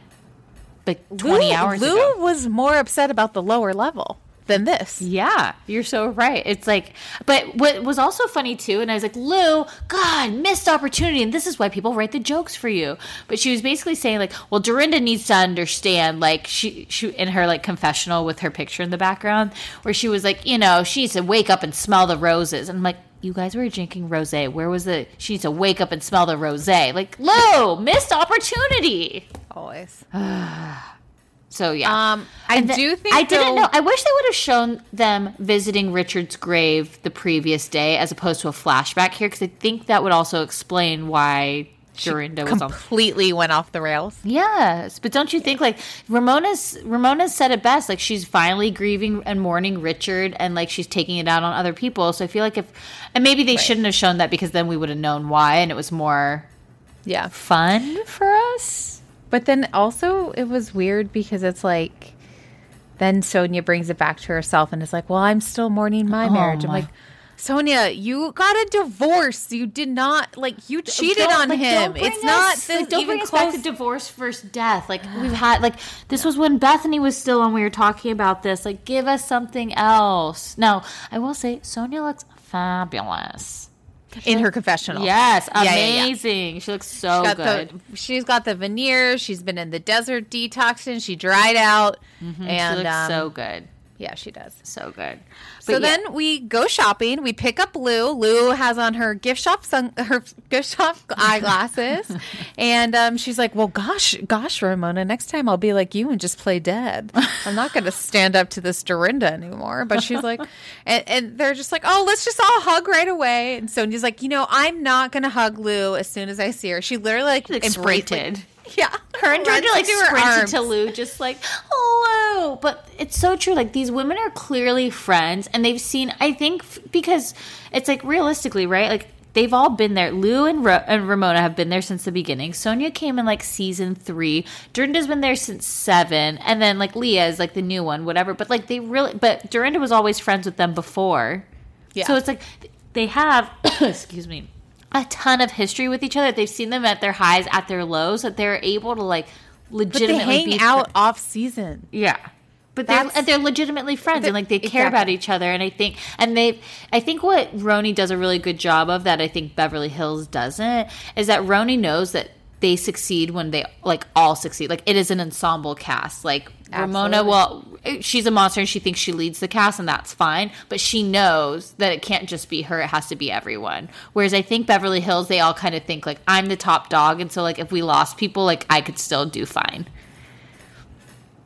like 20 Lou, hours Lou ago. was more upset about the lower level than this. Yeah, you're so right. It's like, but what was also funny too, and I was like, Lou, God, missed opportunity, and this is why people write the jokes for you. But she was basically saying like, well, Dorinda needs to understand, like she, she in her like confessional with her picture in the background, where she was like, you know, she needs to wake up and smell the roses, and I'm like. You guys were drinking rosé. Where was the? She needs to wake up and smell the rosé. Like Lou, missed opportunity. Always. [SIGHS] [SIGHS] [SIGHS] So yeah. Um, I the- do think I didn't know. I wish they would have shown them visiting Richard's grave the previous day as opposed to a flashback here because I think that would also explain why Dorinda was on. completely went off the rails. Yes, but don't you think like Ramona's Ramona's said it best? Like she's finally grieving and mourning Richard, and like she's taking it out on other people. So I feel like if and maybe they shouldn't have shown that because then we would have known why, and it was more Yeah. fun for us. But then also it was weird because it's like then Sonja brings it back to herself and is like, "Well, I'm still mourning my oh, marriage." I'm my- like, "Sonja, you got a divorce. You did not like you cheated Don't- on like, him. It's not us- this like, don't even bring us close." back to divorce first death. Like [SIGHS] we've had like this was when Bethany was still on. We were talking about this. Like give us something else. Now I will say Sonja looks fabulous. In her confessional. Yes, Yeah, yeah, yeah. amazing. She looks so Got good. the, she's got the veneers. She's been in the desert detoxing. She dried out, and Mm-hmm. she looks um, so good. Yeah, she does. So good. So yeah. then we go shopping. We pick up Lou. Lou has on her gift shop sun, her gift shop [LAUGHS] eyeglasses, [LAUGHS] and um, she's like, "Well, gosh, gosh, Ramona, next time I'll be like you and just play dead. I'm not going [LAUGHS] to stand up to this Dorinda anymore." But she's like, and, and they're just like, "Oh, let's just all hug right away." And Sonja's like, "You know, I'm not going to hug Lou as soon as I see her." She literally like, embraced-. Yeah, her and Georgia like sprinted to Lou, just like hello. But it's so true. Like these women are clearly friends, and they've seen. I think f- because it's like realistically, right? Like they've all been there. Lou and, Ro- and Ramona have been there since the beginning. Sonja came in like season three. Dorinda's been there since seven, and then like Leah is like the new one, whatever. But like they really, but Dorinda was always friends with them before. Yeah. So it's like they have. [COUGHS] excuse me a ton of history with each other. They've seen them at their highs, at their lows, that they're able to like But they legitimately hang be out off season. yeah. But they're, and they're legitimately friends and like they care Exactly. about each other and I think and they I think what RHONY does a really good job of that I think Beverly Hills doesn't is that RHONY knows that they succeed when they like all succeed like it is an ensemble cast like Ramona well she's a monster and she thinks she leads the cast and that's fine but she knows that it can't just be her it has to be everyone whereas I think Beverly Hills they all kind of think like I'm the top dog and so like if we lost people like I could still do fine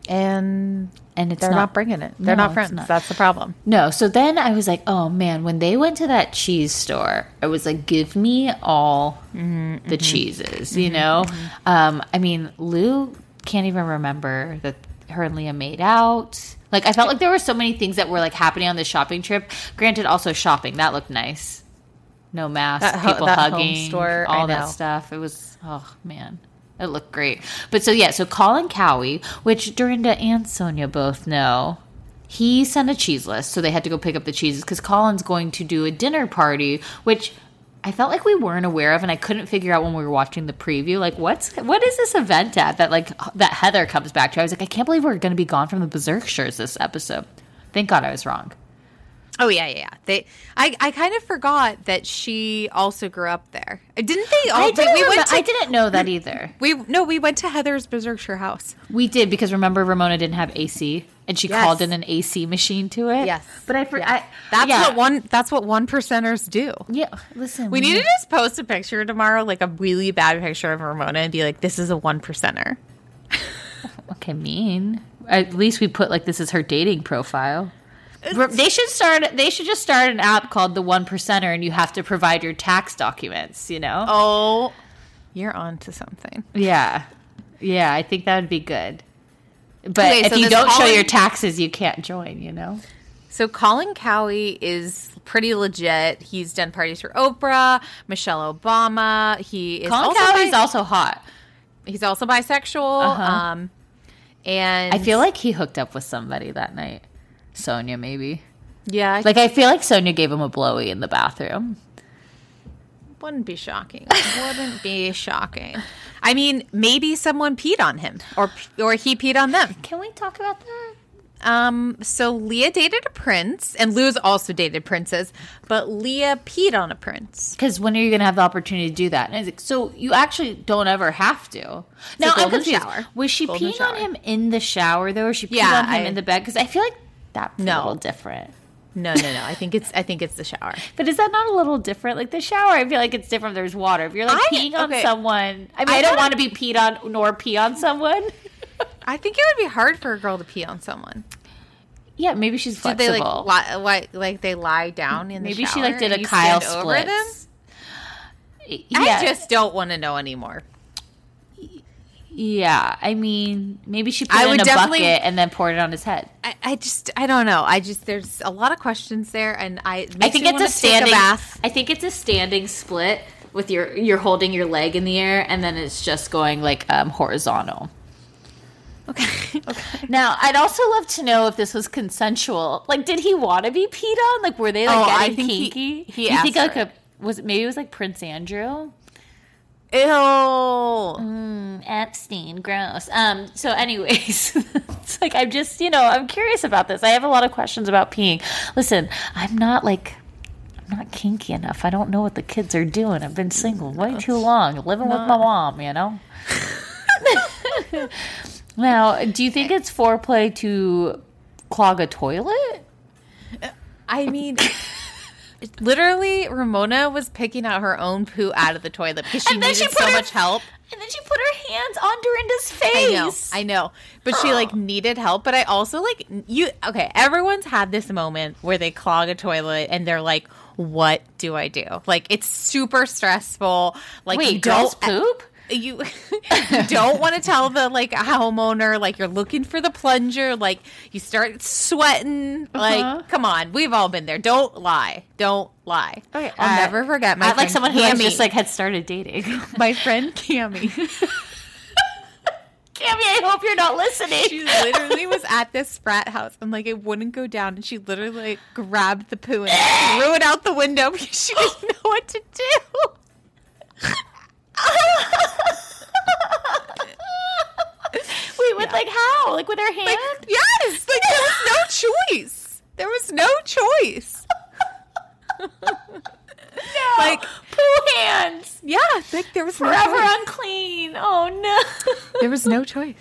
And and it's they're not, bringing it. They're No, not friends. not. That's the problem. No, so then I was like, oh man, when they went to that cheese store, I was like, give me all Mm-hmm, the cheeses, you know? Um, I mean, Lou can't even remember that her and Leah made out. Like, I felt like there were so many things that were like happening on this shopping trip. Granted, also shopping, that looked nice. No mask, That ho- people hugging, store, all that stuff. It was, oh man. It looked great. But so yeah, so Colin Cowie, which Dorinda and Sonja both know, he sent a cheese list, so they had to go pick up the cheeses because Colin's going to do a dinner party, which I felt like we weren't aware of, and I couldn't figure out when we were watching the preview. Like, what's what is this event at that like that Heather comes back to? I was like, I can't believe we're going to be gone from the Berserkshires this episode. Thank God I was wrong. Oh yeah, yeah, yeah. They, I, I kind of forgot that she also grew up there. Didn't they? All, I didn't, we remember- went to, I didn't know that [LAUGHS] either. We no, we went to Heather's Berkshire house. We did because remember Ramona didn't have AC, and she Yes. called in an AC machine to it. Yes. but I, for, Yes. I That's yeah. what one. That's what one percenters do. Yeah, listen, We need to just post a picture tomorrow, like a really bad picture of Ramona, and be like, "This is a one percenter." [LAUGHS] Okay, mean. At least we put like this is her dating profile. They should start. They should just start an app called the One Percenter, and you have to provide your tax documents. You know? Oh, you're on to something. Yeah, yeah. I think that would be good. But Okay, if so you don't show your taxes, you can't join. You know? So Colin Cowie is pretty legit. He's done parties for Oprah, Michelle Obama. He is Colin also Cowie's bi- also hot. he's also bisexual. Uh-huh. Um, and I feel like he hooked up with somebody that night. Sonja, maybe. yeah, like Like I feel like Sonja gave him a blowy in the bathroom. Wouldn't be shocking. wouldn't be shocking. I mean, maybe someone peed on him, or or he peed on them. Can we talk about that? Um, so Leah dated a prince, and Lou's also dated princes, but Leah peed on a prince. Because when are you going to have the opportunity to do that? And like, so you actually don't ever have to. Now a I'm confused. shower. Was she Golden peeing on him in the shower though, or she peed Yeah, on him I- in the bed? Because I feel like that's a little different. No, no, no. I think it's I think it's the shower. [LAUGHS] But is that not a little different? Like the shower, I feel like it's different. if There's water. If you're like I- peeing on okay. someone, I mean, I I, don't want to be peed on nor pee on someone. [LAUGHS] I think it would be hard for a girl to pee on someone. yeah, maybe she's Did they like lie, like like they lie down in the shower. maybe she shower like did and a you Kyle stand over splits. them? Yeah. I just don't want to know anymore. Yeah. I mean, maybe she put I it in a bucket and then poured it on his head. I, I just I don't know. I just there's a lot of questions there, and I I think it's a standing. bath. I think it's a standing split with your you're holding your leg in the air and then it's just going like um, horizontal. Okay. [LAUGHS] okay. Now, I'd also love to know if this was consensual. Like, did he want to be peed on? Like, were they like Oh, I getting think he- kinky? he Do you think like a was it maybe it was like Prince Andrew? Ew. Mm, Epstein, gross. Um. So, anyways, [LAUGHS] it's like I'm just you know I'm curious about this. I have a lot of questions about peeing. Listen, I'm not like I'm not kinky enough. I don't know what the kids are doing. I've been single way too long, living with my mom. You know. [LAUGHS] now, do you think it's foreplay to clog a toilet? I mean. Literally, Ramona was picking out her own poo out of the toilet because she needed she so her- much help. And then she put her hands on Dorinda's face. I know, I know. But she like needed help. But I also like you. Okay, everyone's had this moment where they clog a toilet and they're like, "What do I do?" Like it's super stressful. Like Wait, you girls don't poop? You, [LAUGHS] you don't want to tell the like homeowner like you're looking for the plunger. Like you start sweating. Uh-huh. Like come on, we've all been there. Don't lie. Don't lie. Okay, I'll uh, never forget my I have like someone who has just like had started dating. [LAUGHS] my friend Cammy. [LAUGHS] Cammy, I hope you're not listening. She literally was at this frat house and like it wouldn't go down and she literally like grabbed the poo and threw it out the window because she didn't know what to do. [LAUGHS] Wait, with like how? Like with her hand? Yes, like there was no choice. There was no choice. [LAUGHS] no. Like poo hands. yeah, like there was Forever no unclean. Oh no. [LAUGHS] There was no choice.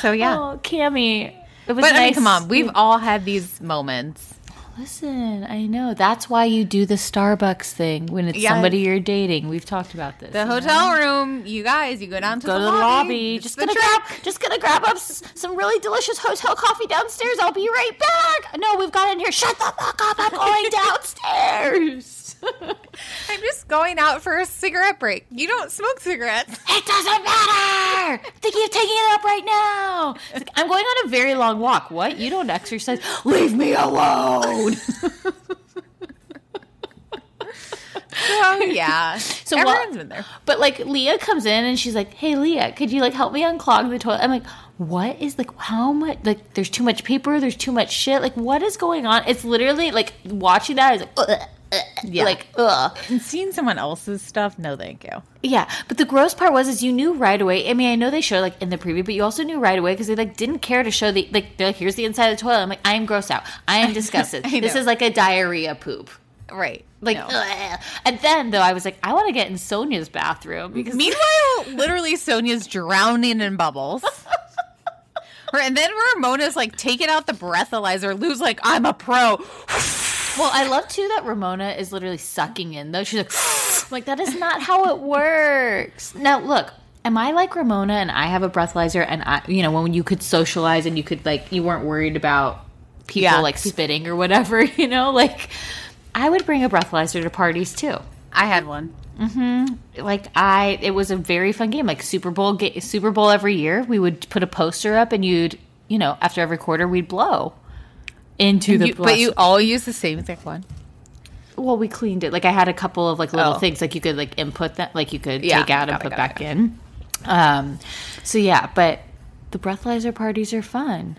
So yeah. Oh, Cammy. It was but I mean, come on, we've all had these moments. Listen, I know. That's why you do the Starbucks thing when it's Yeah. somebody you're dating. We've talked about this. The you know? hotel room, you guys, you go down to Go the to the lobby. lobby. Just the gonna grab, just gonna grab up some really delicious hotel coffee downstairs. I'll be right back. No, we've got in here. Shut the fuck up! I'm going [LAUGHS] downstairs. [LAUGHS] Going out for a cigarette break. You don't smoke cigarettes. [LAUGHS] It doesn't matter. Think you're taking it up right now. Like, I'm going on a very long walk. What? You don't exercise? Leave me alone. Oh yeah. So everyone's been there. But like Leah comes in and she's like, "Hey Leah, could you like help me unclog the toilet?" I'm like, "What is like how much like there's too much paper, there's too much shit. Like what is going on?" It's literally like watching that is like ugh, Yeah. like ugh. And seeing someone else's stuff, no thank you. Yeah, but the gross part was is you knew right away. I mean, I know they showed like in the preview, but you also knew right away because they like didn't care to show the like they're like here's the inside of the toilet. I'm like I am grossed out. I am [LAUGHS] disgusted. I this is like a diarrhea poop. Right. Like, No. and then though I was like, I want to get in Sonja's bathroom because [LAUGHS] Meanwhile, literally Sonja's drowning in bubbles. [LAUGHS] And then Ramona's like taking out the breathalyzer. Lou's like, I'm a pro. Well, I love too that Ramona is literally sucking in though. She's like, [GASPS] like that is not how it works. Now, look, am I like Ramona and I have a breathalyzer and I, you know, when you could socialize and you could like, you weren't worried about people Yeah. like spitting or whatever, [LAUGHS] you know, like I would bring a breathalyzer to parties too. I had one. Mm-hmm. Like I, it was a very fun game. Like Super Bowl, ga- Super Bowl every year, we would put a poster up, and you'd, you know, after every quarter, we'd blow into the. You- but you all use the same exact one. well, we cleaned it. Like I had a couple of like little Oh. things, like you could like input that, like you could Yeah, take out and put it, back it. in. Um, so yeah, but the breathalyzer parties are fun.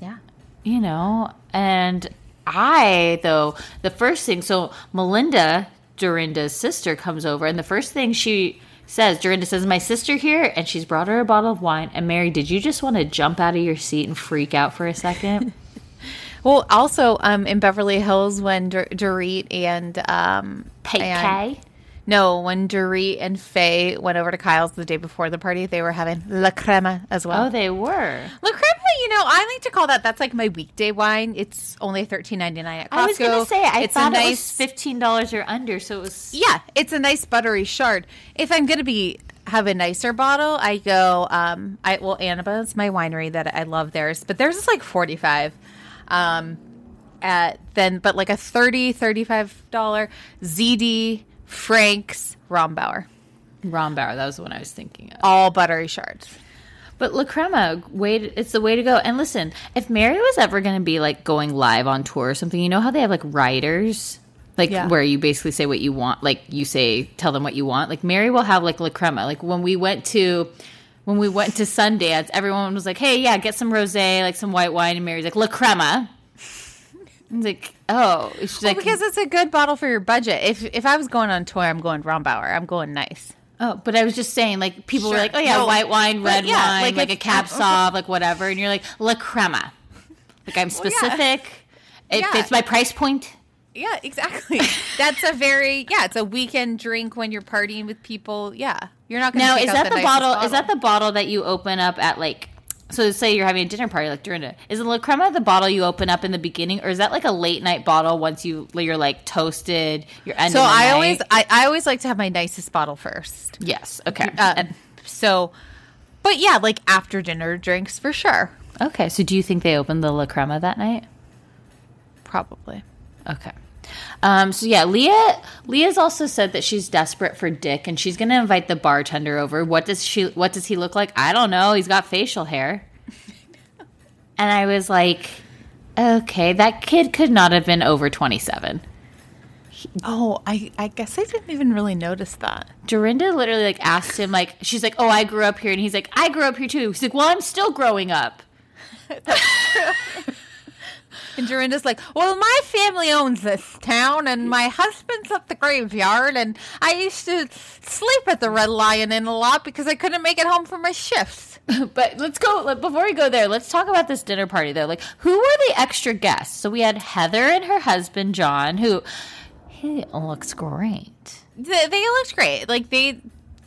Yeah. you know and i though the first thing so melinda dorinda's sister comes over and the first thing she says dorinda says my sister here and she's brought her a bottle of wine and mary did you just want to jump out of your seat and freak out for a second [LAUGHS] Well, also um, in Beverly Hills when Dur- Dorit and um, and- Kay? No, when Dorit and Faye went over to Kyle's the day before the party, they were having La Crema as well. oh they were La Crema, you know, I like to call that. That's like my weekday wine. It's only thirteen ninety nine at Costco. i was gonna say i it's thought a it nice, was $15 or under so it was Yeah, it's a nice buttery shard. If I'm gonna be have a nicer bottle, I go. Um, I well, Anaba is my winery that I love theirs, but theirs is like forty five. Um, at then, but like a 30 35 dollar ZD Frank's Rombauer, rombauer that was the one i was thinking of all buttery shards. But La Crema, wait, it's the way to go. And listen, if Mary was ever going to be like going live on tour or something, you know how they have like writers, like Yeah. where you basically say what you want, like you say, tell them what you want. Like Mary will have like La Crema. Like when we went to, when we went to Sundance, everyone was like, "Hey, yeah, get some rosé, like some white wine," and Mary's like, "La Crema." I was like, "Oh," she's Well, like, because it's a good bottle for your budget. If if I was going on tour, I'm going Rombauer. I'm going nice. Oh, but I was just saying, like people were like, "Oh yeah, No, white wine, red yeah, wine, like like, if- a cab sauv, like whatever," and you're like, "La crema." Like I'm specific. It Yeah. fits my price point. Yeah, exactly. [LAUGHS] That's a very yeah. It's a weekend drink when you're partying with people. Yeah, you're not going to. Now, is that the bottle, Is that the bottle that you open up at like? So say you're having a dinner party like during it. Is the La Crema the bottle you open up in the beginning, or is that like a late night bottle once you you're like toasted? You're ending. So the I night? always I, I always like to have my nicest bottle first. yes. Okay. Uh, so, but yeah, like after dinner drinks for sure. okay. So do you think they opened the La Crema that night? Probably. Okay. Um, so yeah, Leah. Leah's also said that she's desperate for Dick, and she's going to invite the bartender over. What does she? What does he look like? I don't know. He's got facial hair. [LAUGHS] and I was like, okay, that kid could not have been over twenty-seven. Oh, I I guess I didn't even really notice that. Dorinda literally like asked him, like, she's like, oh, I grew up here, and he's like, I grew up here too. He's like, well, I'm still growing up. [LAUGHS] [LAUGHS] And Dorinda's like, "Well, my family owns this town, and my husband's at the graveyard, and I used to sleep at the Red Lion Inn a lot because I couldn't make it home for my shifts." [LAUGHS] But let's go before we go there. Let's talk about this dinner party though. Like, who were the extra guests? So we had Heather and her husband John, who he looks great. They, they looked great, like they.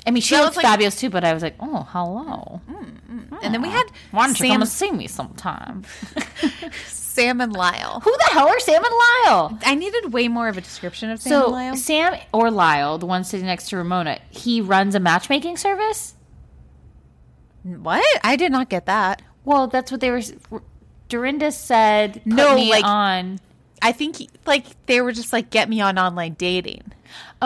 I mean, she looks like- fabulous too. But I was like, oh, hello. Mm, mm. And then we ah, had Why don't you come and see me sometime? [LAUGHS] [LAUGHS] Sam and Lyle. who the hell are Sam and Lyle? I needed way more of a description of Sam So and Lyle. Sam or Lyle, the one sitting next to Ramona, he runs a matchmaking service. What? I did not get that. Well, that's what they were. Dorinda said, No, like- on. I think he- like they were just like get me on online dating.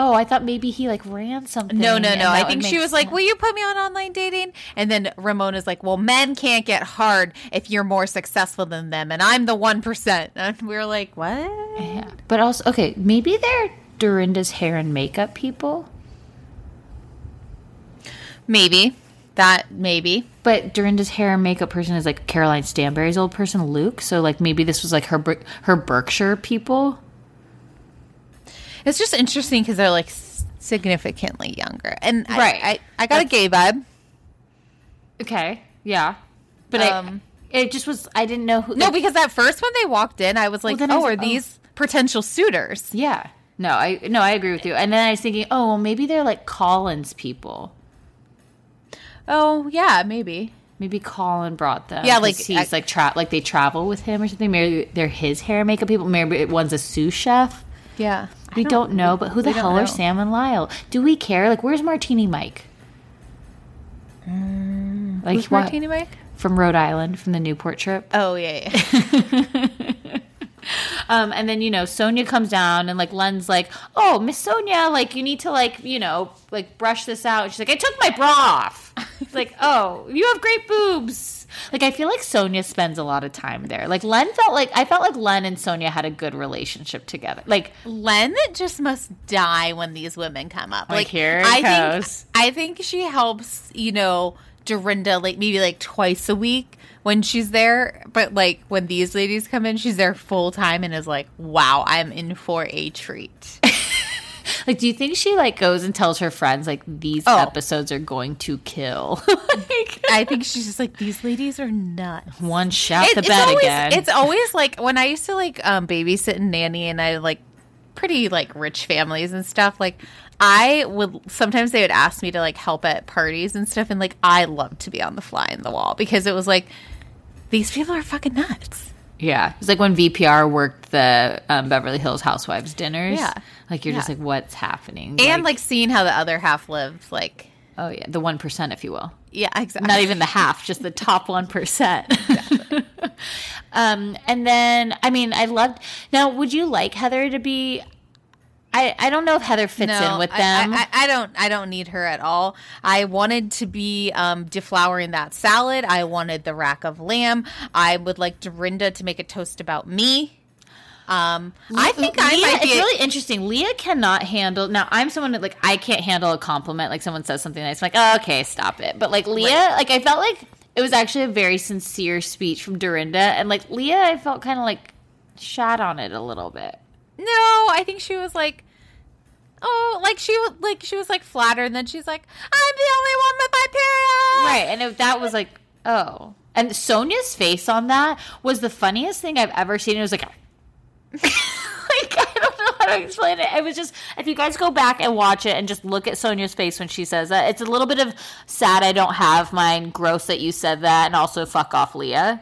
Oh, I thought maybe he like ran something. No, no, no. I think she was like, "Will you put me on online dating?" And then Ramona's like, "Well, men can't get hard if you're more successful than them, and I'm the one percent." [LAUGHS] And we are like, "What?" Yeah. But also, okay, maybe they're Dorinda's hair and makeup people. Maybe that. Maybe. But Dorinda's hair and makeup person is like Caroline Stanbury's old person, Luke. So like maybe this was like her her Berkshire people. It's just interesting because they're like significantly younger, and Right. I, I, got a gay vibe. Okay, yeah, but Um, I, it just was. I didn't know who. No, like- because at first when they walked in, I was like, I "Oh, was are oh. these potential suitors?" yeah, no, I no, I agree with you. And then I was thinking, oh, well, maybe they're like Collins people. Oh, yeah, maybe. Maybe Colin brought them. Yeah, like, he's I- like tra- like they travel with him or something. Maybe they're his hair and makeup people. Maybe one's a sous chef. Yeah. We don't, know, but who the hell know. are Sam and Lyle? Do we care? Like, where's Martini Mike? like Mm, Who's what- Martini Mike? from Rhode Island from the Newport trip. Oh yeah, yeah. [LAUGHS] Um, and then you know Sonja comes down and like Len's like, "Oh, Miss Sonja, like you need to like you know like brush this out." And she's like, "I took my bra off." It's [LAUGHS] like, "Oh, you have great boobs." Like I feel like Sonja spends a lot of time there. Like Len felt like I felt like Len and Sonja had a good relationship together. Like Len just must die when these women come up. Like, here it I goes. think I think she helps, you know, Dorinda like maybe like twice a week when she's there, but like when these ladies come in, she's there full time and is like, "Wow, I'm in for a treat." [LAUGHS] Like, do you think she like goes and tells her friends like these Oh. episodes are going to kill? [LAUGHS] like, I think she's just like, "These ladies are nuts." one shot It- the bed always, again. It's always like when I used to like um, babysit and nanny, and I like pretty like rich families and stuff. Like I would sometimes they would ask me to like help at parties and stuff, and like I loved to be on the fly in the wall because it was like these people are fucking nuts. Yeah, it's like when VPR worked the um, Beverly Hills Housewives dinners. Yeah. like you're just like, what's happening? And like seeing how the other half lived, like oh yeah, the one percent, if you will. yeah, exactly. Not even the half, just the top one percent. [LAUGHS] [LAUGHS] um, and then I mean, I loved. Now, would you like Heather to be? I I don't know if Heather fits in with them. I, I, I don't. I don't need her at all. I wanted to be um, deflowering that salad. I wanted the rack of lamb. I would like Dorinda to make a toast about me. Um, I think I Leah, might be. It's really interesting. Leah cannot handle. Now, I'm someone that like I can't handle a compliment. Like someone says something nice, I'm like, oh, okay, stop it. But like Leah, like I felt like it was actually a very sincere speech from Dorinda, and like Leah, I felt kind of like shot on it a little bit. No, I think she was like. Oh, like she like she was like flattered, and then she's like, "I'm the only one with my period." Right, and if that was like, oh, and Sonja's face on that was the funniest thing I've ever seen. It was like. [LAUGHS] like I don't know how to explain it. It was just if you guys go back and watch it and just look at Sonja's face when she says that, it's a little bit of sad. I don't have mine. Gross that you said that, and also fuck off, Leah.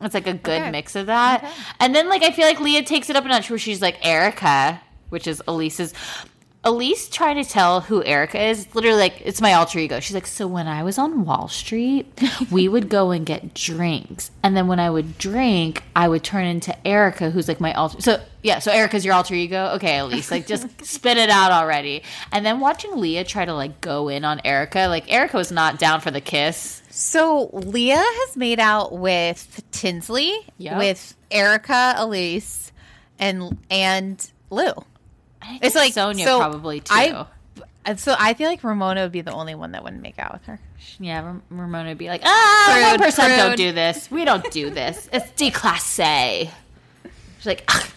It's like a good Okay. mix of that. And then like I feel like Leah takes it up a notch where she's like Erica, which is Elyse's. Elyse trying to tell who Erica is, literally like it's my alter ego. She's like, so when I was on Wall Street, we would go and get drinks, and then when I would drink, I would turn into Erica, who's like my alter. So yeah, so Erica's your alter ego. Okay, Elyse, like just [LAUGHS] spit it out already. And then watching Leah try to like go in on Erica, like Erica was not down for the kiss. So Leah has made out with Tinsley, Yep. with Erica, Elyse, and and Lou. It's like Sonja so probably too. I, so I feel like Ramona would be the only one that wouldn't make out with her. Yeah, Ramona would be like, ah, one percent don't do this. We don't do this. It's declasse. [LAUGHS] She's like, "Ugh, ugh."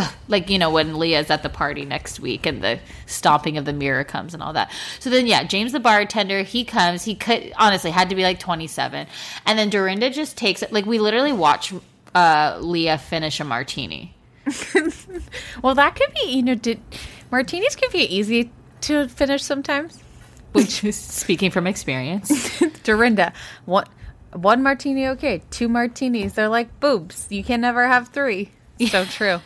[SIGHS] like you know when Leah's at the party next week and the stomping of the mirror comes and all that. So then, yeah, James the bartender, he comes. He could honestly had to be like twenty seven, and then Dorinda just takes it. Like we literally watch uh, Leah finish a martini. [LAUGHS] Well, that could be you know did martinis can be easy to finish sometimes. Which is [LAUGHS] speaking from experience. [LAUGHS] Dorinda, one one martini okay, two martinis they're like boobs. You can never have three. [LAUGHS] So true.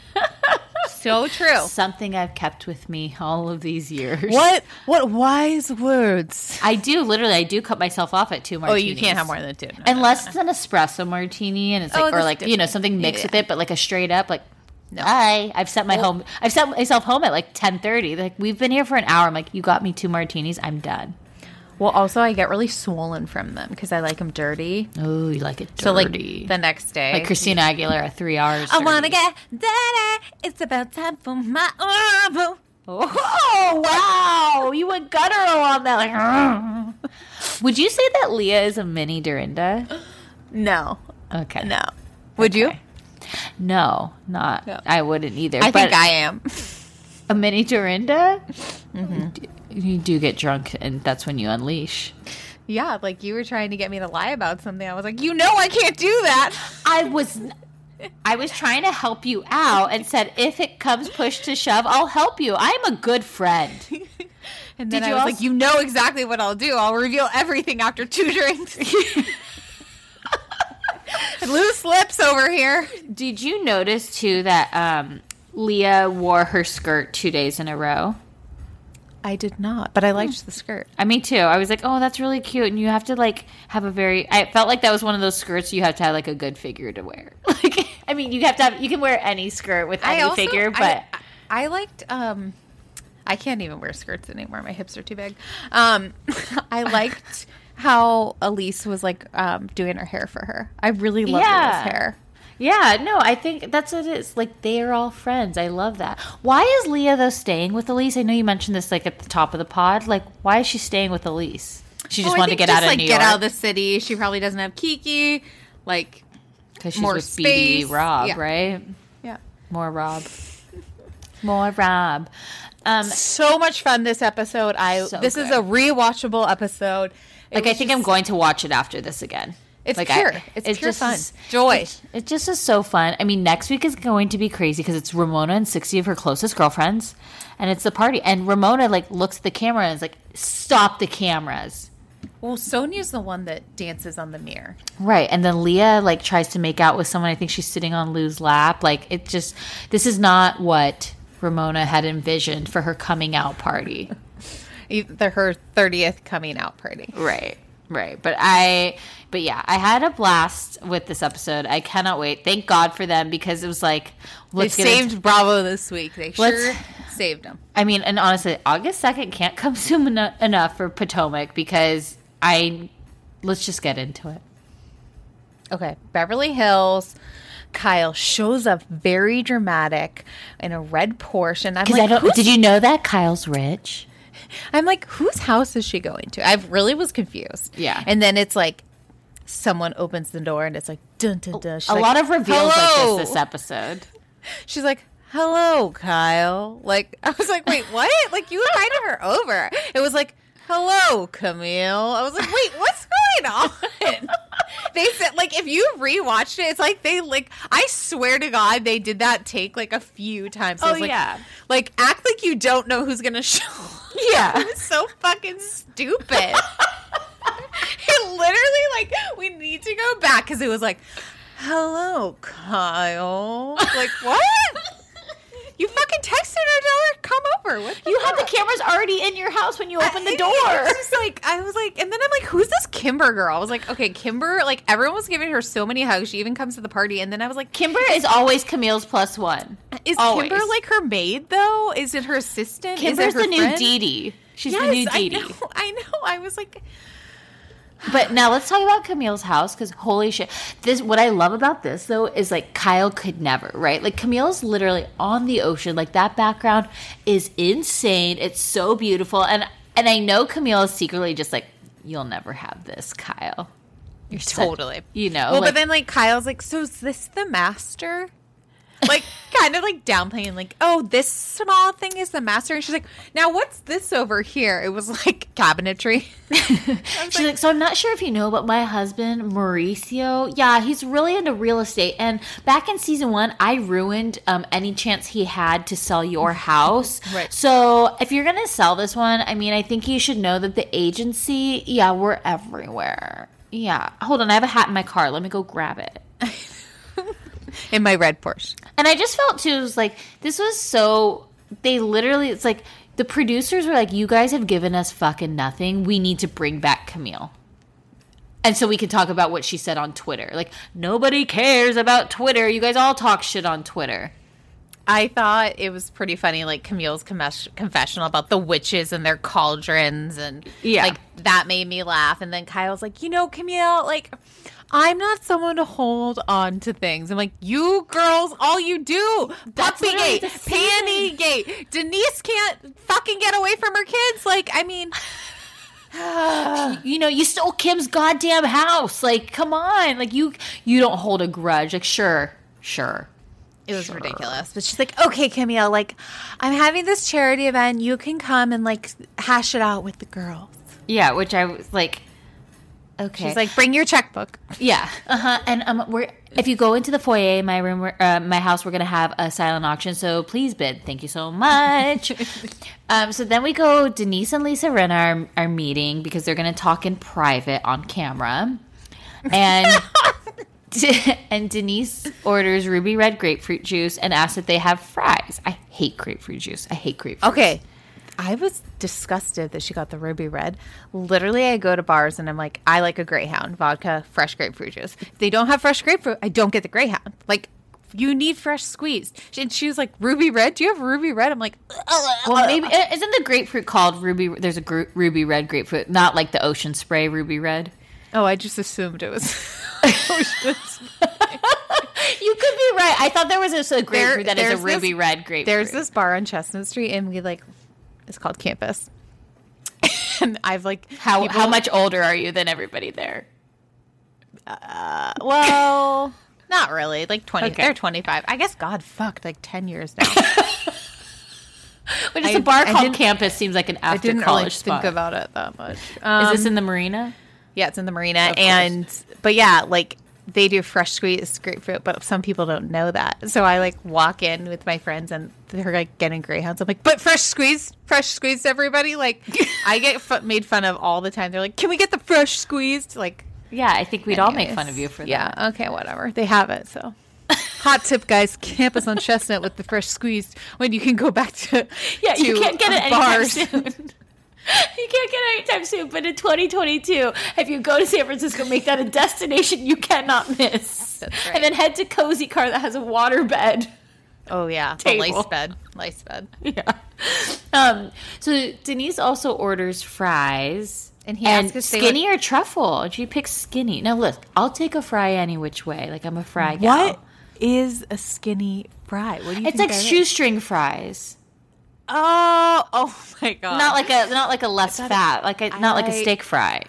so true. Something I've kept with me all of these years. What what wise words? I do literally. I do cut myself off at two martinis. Oh, you can't have more than two. No, unless it's an espresso martini and it's oh, like Oh, or like you know something mixed Yeah. with it, but like a straight up like. Hi, I've set my home. I've set myself home at like ten thirty. Like we've been here for an hour. I'm like, you got me two martinis. I'm done. Well, also I get really swollen from them because I like them dirty. Oh, you like it dirty? So like the next day, like Christina Aguilera, three hours. I want to get dirty. It's about time for my arm. Oh wow, you went guttural on that. Like, [LAUGHS] would you say that Leah is a mini Dorinda? No, Okay, no. Would you? no, not. I wouldn't either. I think I am. a mini Dorinda. Mm-hmm. D- You do get drunk, and that's when you unleash. yeah, like you were trying to get me to lie about something. I was like, you know, I can't do that. I was I was trying to help you out and said if it comes push to shove, I'll help you. I'm a good friend. [LAUGHS] And then Did I you was also- like, you know exactly what I'll do. I'll reveal everything after two drinks. [LAUGHS] [LAUGHS] Loose lips over here. Did you notice too that um, Leah wore her skirt two days in a row? I did not, but I liked the skirt. I me too. I was like, oh, that's really cute, and you have to like have a very. I felt like that was one of those skirts you have to have like a good figure to wear. [LAUGHS] Like I mean, you have to have. You can wear any skirt with any also- figure, but I, I liked. Um, I can't even wear skirts anymore. My hips are too big. Um, [LAUGHS] I liked how Elyse was like um, doing her hair for her. I really love Yeah. Leah's hair. Yeah, no, I think that's what it is. Like they are all friends. I love that. Why is Leah though staying with Elyse? I know you mentioned this like at the top of the pod. Like, why is she staying with Elyse? She just Oh, wanted to think get out of like, New get York out of the city. She probably doesn't have Kiki. Like, because she's more with Speedy space. Rob, Yeah. right? yeah. More Rob. More Rob. Um, So much fun this episode. I So this is good. a rewatchable episode. It like I think just- I'm going to watch it after this again. It's like pure. I, It's pure fun. is- Joy. It, it just is so fun. I mean, next week is going to be crazy because it's Ramona and sixty of her closest girlfriends, and it's the party. And Ramona like looks at the camera and is like, "Stop the cameras!" Well, Sonja's the one that dances on the mirror. Right. And then Leah like tries to make out with someone. I think she's sitting on Lou's lap. Like it just this is not what Ramona had envisioned for her coming out party. [LAUGHS] The her thirtieth coming out party. Right. Right. But I but yeah, I had a blast with this episode. I cannot wait. Thank God for them because it was like They saved into- Bravo this week. They Let's- sure saved them. I mean, and honestly, August 2nd can't [LAUGHS] come soon eno- enough for Potomac because I let's just get into it. Okay, Beverly Hills. Kyle shows up very dramatic in a red Porsche, and I'm like, I don't. Did you know that Kyle's rich? I'm like, whose house is she going to? I really was confused. Yeah. and then it's like, someone opens the door, and it's like, dun dun dun. She's a like, lot of reveals "Hello." like this this episode. [LAUGHS] She's like, hello, Kyle. Like, [LAUGHS] I was like, wait, what? Like, you invited her over. It was like, hello, Camille. I was like, wait, what's going on? [LAUGHS] they said, like, if you rewatched it, it's like they, like, I swear to God, they did that take like a few times. I Oh, like, yeah. Like, act like you don't know who's going to show. Yeah. [LAUGHS] it was so fucking stupid. [LAUGHS] it literally, like, we need to go back because it was like, hello, Kyle. Like, what? You fucking texted her, tell her come over. What the You had the cameras already in your house when you opened the door. I was just like, I was like, and then I'm like, who's this Kimber girl? I was like, okay, Kimber. Like everyone was giving her so many hugs. She even comes to the party, and then I was like, Kimber is always Camille's plus one. is always. Kimber like her maid though? Is it her assistant? Is it Kimber's her the new friend? Dee Dee. She's Yes, the new I Dee Dee. know. [LAUGHS] I know. I was like, But now let's talk about Camille's house because holy shit. This what I love about this though is like Kyle could never, right? Like Camille's literally on the ocean. Like that background is insane. It's so beautiful. And and I know Camille is secretly just like, You'll never have this, Kyle. You're such-" totally. you know. well, like- but then like Kyle's like, so is this the master? Like kind of like downplaying, like, oh, this small thing is the master, and she's like, now what's this over here? It was like cabinetry. [LAUGHS] She's like, so I'm not sure if you know, but my husband Mauricio, yeah, he's really into real estate. And back in season one, I ruined um, any chance he had to sell your [LAUGHS] house. Right. So if you're gonna sell this one, I mean, I think you should know that the agency, yeah, we're everywhere. Yeah. Hold on, I have a hat in my car. Let me go grab it. [LAUGHS] in my red Porsche. And I just felt too, it was like, this was so, they literally, it's like, the producers were like, you guys have given us fucking nothing. We need to bring back Camille. And so we can talk about what she said on Twitter. Like, nobody cares about Twitter. You guys all talk shit on Twitter. I thought it was pretty funny, like Camille's confess- confessional about the witches and their cauldrons, and Yeah. like that made me laugh. And then Kyle's like, you know, Camille, like I'm not someone to hold on to things. I'm like, you girls, all you do, puppy gate, season. panty gate. Denise can't fucking get away from her kids. Like, I mean, [SIGHS] You know, you stole Kim's goddamn house. Like, come on. Like, you you don't hold a grudge. Like, sure, sure. it was ridiculous. But she's like, okay, Camille, like I'm having this charity event. You can come and like hash it out with the girls. Yeah, which I was like, okay. She's like, bring your checkbook. Yeah. Uh huh. And um, we're if you go into the foyer, my room, we're- uh, my house, we're gonna have a silent auction. So please bid. Thank you so much. [LAUGHS] um. So then we go. Denise and Lisa Rinna are are meeting because they're gonna talk in private on camera, and. [LAUGHS] And Denise orders ruby red grapefruit juice and asks if they have fries. I hate grapefruit juice. I hate grapefruit. Okay. I was disgusted that she got the ruby red. Literally, I go to bars and I'm like, I like a Greyhound vodka, fresh grapefruit juice. If they don't have fresh grapefruit, I don't get the Greyhound. Like, you need fresh squeezed. And she was like, Ruby Red? Do you have Ruby Red? I'm like, Well, maybe isn't the grapefruit called ruby? There's a gr- ruby red grapefruit, not like the ocean spray ruby red. oh, I just assumed it was. [LAUGHS] [LAUGHS] You could be right. I thought there was a, a grapefruit that is a there's this- ruby red grapefruit. There's this bar on Chestnut Street, and we like, it's called Campus. [LAUGHS] and I've like, how people- how much older are you than everybody there? Uh, Well, [LAUGHS] not really. Like 20. Okay. They're 25. I guess God fucked like 10 years now. [LAUGHS] But just I- a bar I called Campus seems like an I after didn't college really spot. think about it that much. is Um, this in the marina? Yeah, it's in the marina. And, but yeah, like they do fresh squeezed grapefruit, but some people don't know that. So I like walk in with my friends and they're like getting greyhounds. I'm like, but fresh squeezed, fresh squeezed, everybody. Like [LAUGHS] I get fu- made fun of all the time. They're like, can we get the fresh squeezed? Like, Yeah, I think we'd all make fun of you for that. yeah, okay, whatever. They have it, so. Hot tip, guys! Campus on Chestnut with the fresh squeezed. When you can go back to [LAUGHS] Yeah, you can't get it uh, anytime bars. soon. [LAUGHS] [LAUGHS] you can't get it anytime soon. But in 2022, if you go to San Francisco, make that a destination you cannot miss. Right. And then head to Kozy Kar that has a water bed. Oh yeah, the Table. lace bed, lace bed. Yeah. Um. So Denise also orders fries. And he and asks if they skinny or truffle. And she picks skinny. Now look, I'll take a fry any which way. Like I'm a fry gal. What is a skinny fry? What do you think? It's think like that is? shoestring fries. Oh, [LAUGHS] oh my god! Not like a not like a less fat, like a, not like a steak fry.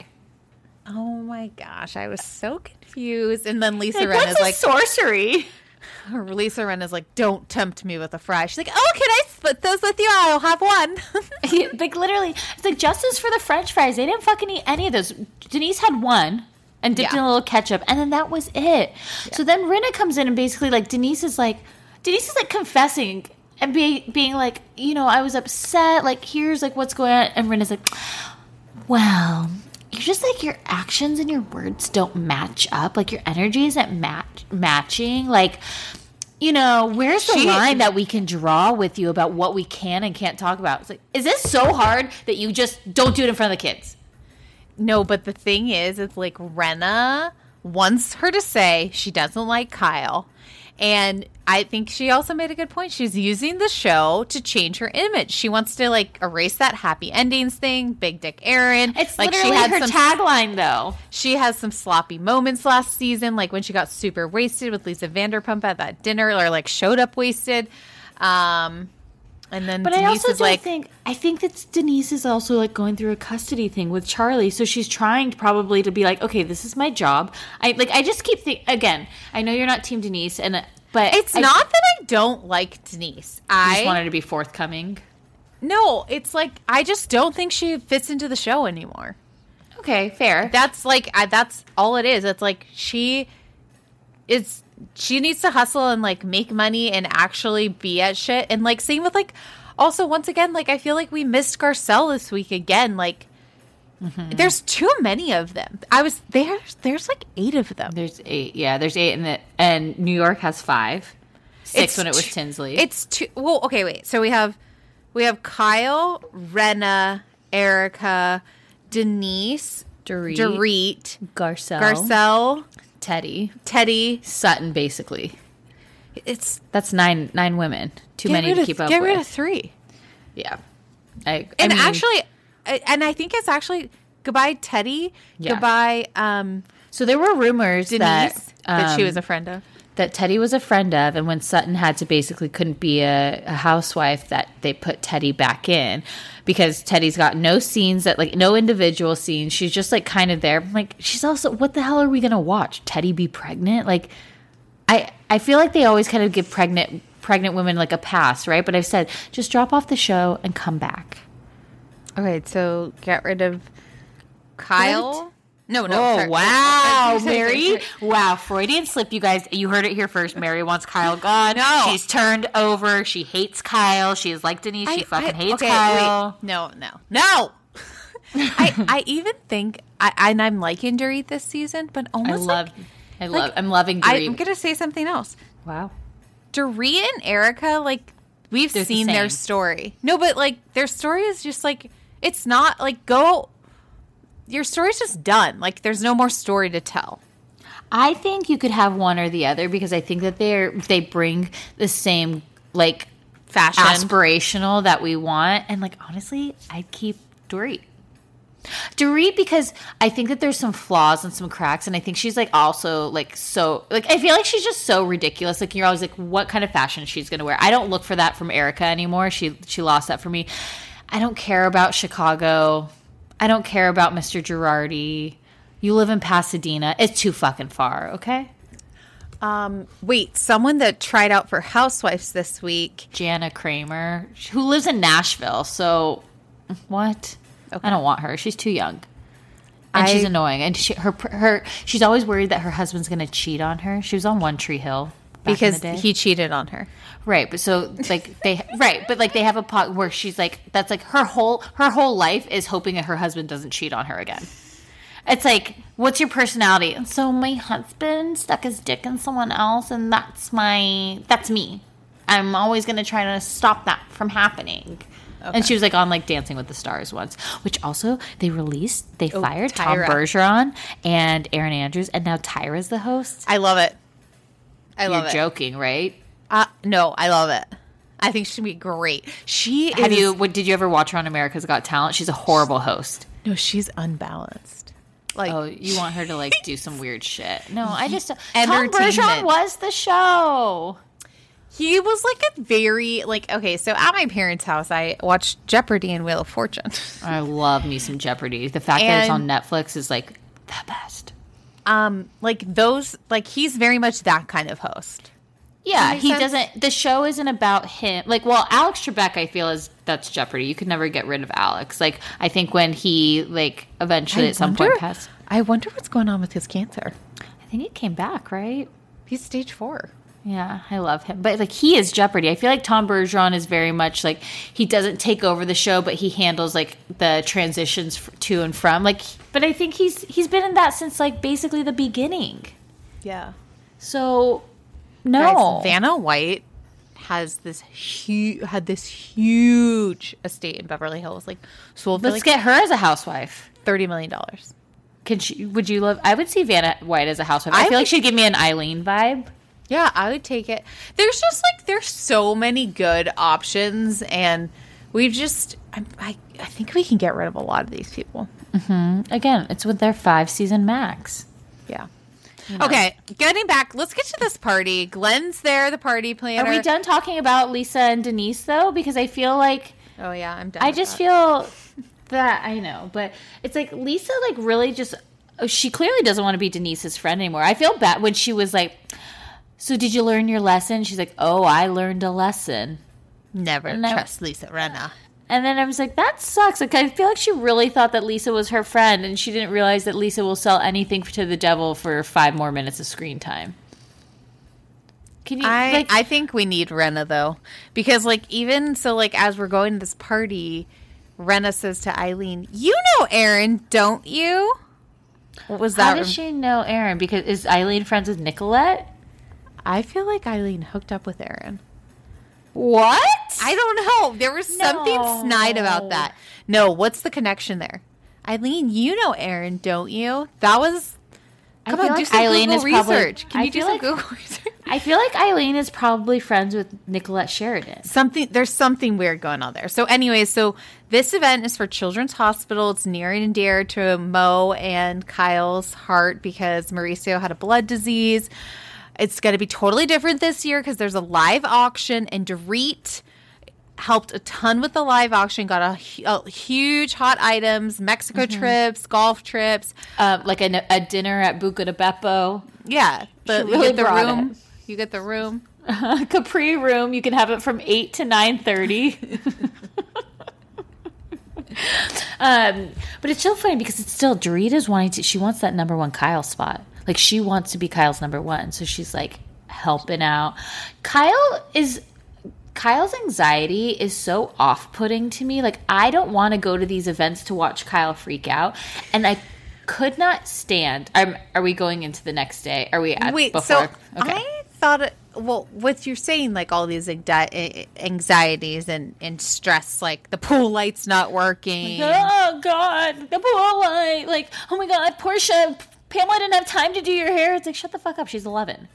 Oh my gosh, I was so confused. And then Lisa Like, Ren is like, sorcery? [LAUGHS] Lisa Rinna is like, don't tempt me with a fry. She's like, oh, can I split those with you? I'll have one. [LAUGHS] like literally, it's like justice for the French fries. They didn't fucking eat any of those. Denise had one and dipped Yeah. in a little ketchup, and then that was it. So then Rinna comes in and basically like Denise is like, Denise is like confessing and be, being like, you know, I was upset. Like here's like what's going on, and Rinna's like, well. You're just like your actions and your words don't match up. Like your energy isn't match matching. Like, you know, where's the She- line that we can draw with you about what we can and can't talk about? It's like, is this so hard that you just don't do it in front of the kids? no, but the thing is, it's like Rinna wants her to say she doesn't like Kyle. And I think she also made a good point. She's using the show to change her image. She wants to like erase that happy endings thing, Big Dick Aaron. It's like literally she had her tagline, though. She has some sloppy moments last season, like when she got super wasted with Lisa Vanderpump at that dinner, or like showed up wasted. Um, and then But Denise I also is don't like, think I think that Denise is also like going through a custody thing with Charlie, so she's trying probably to be like, okay, this is my job. I like I just keep think again. I know you're not Team Denise, and uh, but it's I not that I don't like Denise. I just wanted to be forthcoming. no, it's like I just don't think she fits into the show anymore. Okay, fair. That's like I, that's all it is. It's like she is she needs to hustle and like make money and actually be at shit. And like same with like also once again like I feel like we missed Garcelle this week again. Like mm-hmm. there's too many of them. I was there. There's like eight of them. There's eight. Yeah, there's eight, and the, and New York has five. Six It's when it was t- Tinsley. It's two. Well, okay, wait. So we have we have Kyle, Rinna, Erica, Denise, Dorit, Dorit, Garcelle, Garcelle, Teddy, Teddy. Sutton. Basically, It's that's nine nine women. Too many to of, keep up Get with. rid of three. yeah, I, I And mean, actually, and I think it's actually goodbye Teddy, Yeah. goodbye um, so there were rumors Denise that that, she um, was a friend of. That Teddy was a friend of, and when Sutton had to basically couldn't be a, a housewife, that they put Teddy back in because Teddy's got no scenes that like no individual scenes. She's just like kind of there. I'm like, she's also what the hell are we gonna watch? Teddy be pregnant? Like, I I feel like they always kind of give pregnant pregnant women like a pass, right? But I've said just drop off the show and come back. Okay, so get rid of Kyle. No, no. Oh sorry. wow, Mary! Wow, Freudian slip, you guys. You heard it here first. Mary wants Kyle [LAUGHS] gone. No. she's turned over. She hates Kyle. She is like Denise. She I- fucking I- hates okay, Kyle. wait. No, no, no. [LAUGHS] I I even think I and I'm liking Dorit this season, but I almost love, like, I like, love, I'm loving. I, Dorit. I'm gonna say something else. wow. Dorit and Erica, like we've They're the seen their story. No, but like their story is just like it's not like go. Your story's just done. Like there's no more story to tell. I think you could have one or the other because I think that they're they bring the same like Fashion. aspirational that we want. And like honestly, I'd keep Dorit. Dorit because I think that there's some flaws and some cracks, and I think she's like also like so like I feel like she's just so ridiculous. Like you're always like, what kind of fashion she's gonna wear? I don't look for that from Erica anymore. She she lost that for me. I don't care about Chicago. I don't care about Mr. Girardi. You live in Pasadena. It's too fucking far, okay? Um, wait, someone that tried out for Housewives this week. Jana Kramer, who lives in Nashville. So, what? Okay. I don't want her. She's too young, and she's annoying. And she, her her she's always worried that her husband's going to cheat on her. She was on One Tree Hill Because he cheated on her. right. But so like they [LAUGHS] right, but like they have a pot where she's like that's like her whole her whole life is hoping that her husband doesn't cheat on her again. It's like, what's your personality? And so my husband stuck his dick in someone else, and that's my that's me. I'm always gonna try to stop that from happening. And she was like on like Dancing with the Stars once, which also they released. They oh, fired Tom Tyra. Bergeron and Erin Andrews, and now Tyra's the host. I love it. I love You're it. joking, right? Uh, no, I love it. I think she'd be great. She Have is, you? What, did you ever watch her on America's Got Talent? She's a horrible host. No, she's unbalanced. Like Oh, you want her to like do [LAUGHS] some weird shit? No, I just Tom. Bergeron was the show. he was like a very like okay. So at my parents' house, I watched Jeopardy and Wheel of Fortune. [LAUGHS] I love me some Jeopardy. The fact that it's on Netflix is like the best. Um, like those, like he's very much that kind of host. Yeah, he sense? doesn't. The show isn't about him. Like, well, Alex Trebek, I feel is that's Jeopardy. You could never get rid of Alex. Like, I think when he like eventually at some point passed, I wonder what's going on with his cancer. I think he came back, right? He's stage four. Yeah, I love him. But like he is Jeopardy. I feel like Tom Bergeron is very much like he doesn't take over the show, but he handles like the transitions to and from. Like, but I think he's he's been in that since like basically the beginning. Yeah. So no, Guys, Vanna White has this huge had this huge estate in Beverly Hills, like sold let's like get her as a housewife. thirty million dollars. Can she? Would you love? I would see Vanna White as a housewife. I, I feel like she'd give me an Eileen vibe. Yeah, I would take it. There's just like there's so many good options, and we've just I, I I think we can get rid of a lot of these people. Mm-hmm. Again, it's with their five season max. Yeah. Okay, getting back, let's get to this party. Glenn's there, the party planner. Are we done talking about Lisa and Denise though? Because I feel like Oh yeah, I'm done. I just that. feel that I know, but it's like Lisa like really just she clearly doesn't want to be Denise's friend anymore. I feel bad when she was like, "So did you learn your lesson?" She's like, "Oh, I learned a lesson." never No. trust Lisa Rinna. And then I was like, "That sucks." Like I feel like she really thought that Lisa was her friend, and she didn't realize that Lisa will sell anything to the devil for five more minutes of screen time. Can you I like? I think we need Rinna though, because like even so, like as we're going to this party, Rinna says to Eileen, "You know Aaron, don't you?" What was that? how does she know Aaron? Because is Eileen friends with Nicolette? I feel like Eileen hooked up with Aaron. What? I don't know. There was something snide about that. No, what's the connection there? Eileen, you know Aaron, don't you? That was. I Come on, do like some Eileen Google is probably- research. Can I you do some like- Google [LAUGHS] research? I feel like Eileen is probably friends with Nicolette Sheridan. something there's something weird going on there. So anyways, so this event is for Children's Hospital. It's near and dear to Mo and Kyle's heart because Mauricio had a blood disease. It's going to be totally different this year because there's a live auction and Dorit helped a ton with the live auction. Got a, a huge hot items, Mexico trips, golf trips. Um, like a, a dinner at Buca de Beppo. Yeah, the, She you get the room. it. You get the room. [LAUGHS] Capri room. You can have it from eight to nine thirty. [LAUGHS] um, but it's still funny because it's still Dorita's wanting to. She wants that number one Kyle spot. Like she wants to be Kyle's number one, so she's like helping out. Kyle is. Kyle's anxiety is so off-putting to me. Like I don't want to go to these events to watch Kyle freak out, and I could not stand. I'm, are we going into the next day? Are we at Wait, before? so Okay. I thought, it, well, what you're saying, like all these eh, anxieties and, and stress, like the pool light's not working. Oh God, the pool light! Like, oh my God, Portia Pamela didn't have time to do your hair. It's like, shut the fuck up. She's 11.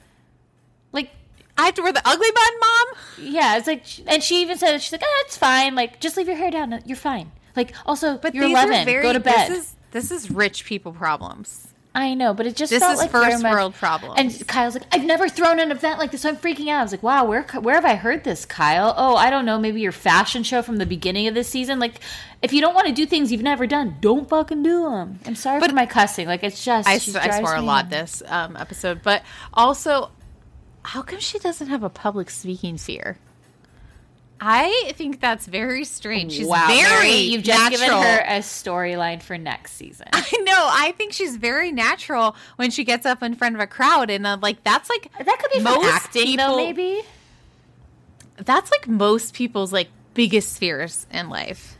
Like, I have to wear the ugly bun, mom. yeah, it's like, and she even said, she's like, ah, it's fine. Like, just leave your hair down. You're fine. Like, also, But you're 11. very. Go to bed. This is this is rich people problems. I know, but it just This felt is like first much- world problems. And Kyle's like, I've never thrown an event like this. So I'm freaking out. I was like, wow, where where have I heard this, Kyle? Oh, I don't know. Maybe your fashion show from the beginning of this season. Like, if you don't want to do things you've never done, don't fucking do them. I'm sorry but for my cussing. Like, it's just I, I swore a lot this um, episode, but also, how come she doesn't have a public speaking fear? I think that's very strange. She's wow, very Mary, you've just natural. given her a storyline for next season. [LAUGHS] I know. I think she's very natural when she gets up in front of a crowd, and uh, like that's like that could be most acting, though. people- Maybe. that's like most people's like biggest fears in life.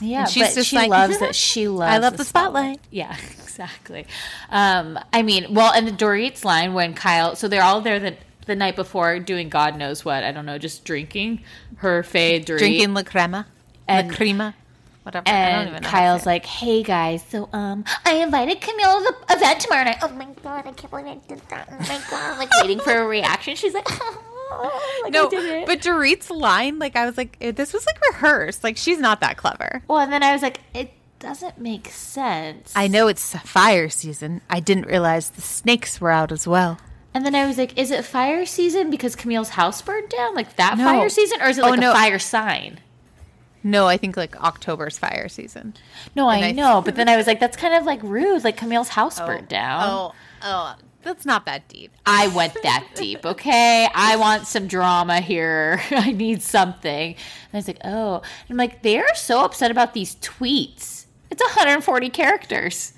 Yeah, And she's but just she like, loves it. [LAUGHS] She loves. I love the spotlight. Yeah, [LAUGHS] exactly. Um, I mean, well, and the Dorit's line when Kyle, so they're all there the the night before doing God knows what. I don't know, just drinking her Dorit. Drinking la crema, And- la crema, whatever. I don't And even know Kyle's like, "Hey guys, so um, I invited Camille to the event tomorrow night. Oh my god, I can't believe I did that. Oh my god, I'm like waiting for a reaction. She's like, [LAUGHS] oh, like no, but Dorit's line, like I was like, eh, this was like rehearsed. Like she's not that clever. well, and then I was like, it doesn't make sense. I know it's fire season. I didn't realize the snakes were out as well. And then I was like, is it fire season because Camille's house burned down? Like that No. fire season? Or is it Oh, no. a fire sign? No, I think like October's fire season. No, I, I- know. But then I was like, that's kind of like rude. Like Camille's house oh, burned down. Oh, oh, that's not that deep. I went that deep, okay? I want some drama here. [LAUGHS] I need something. And I was like, oh. And I'm like, they are so upset about these tweets. It's 140 characters.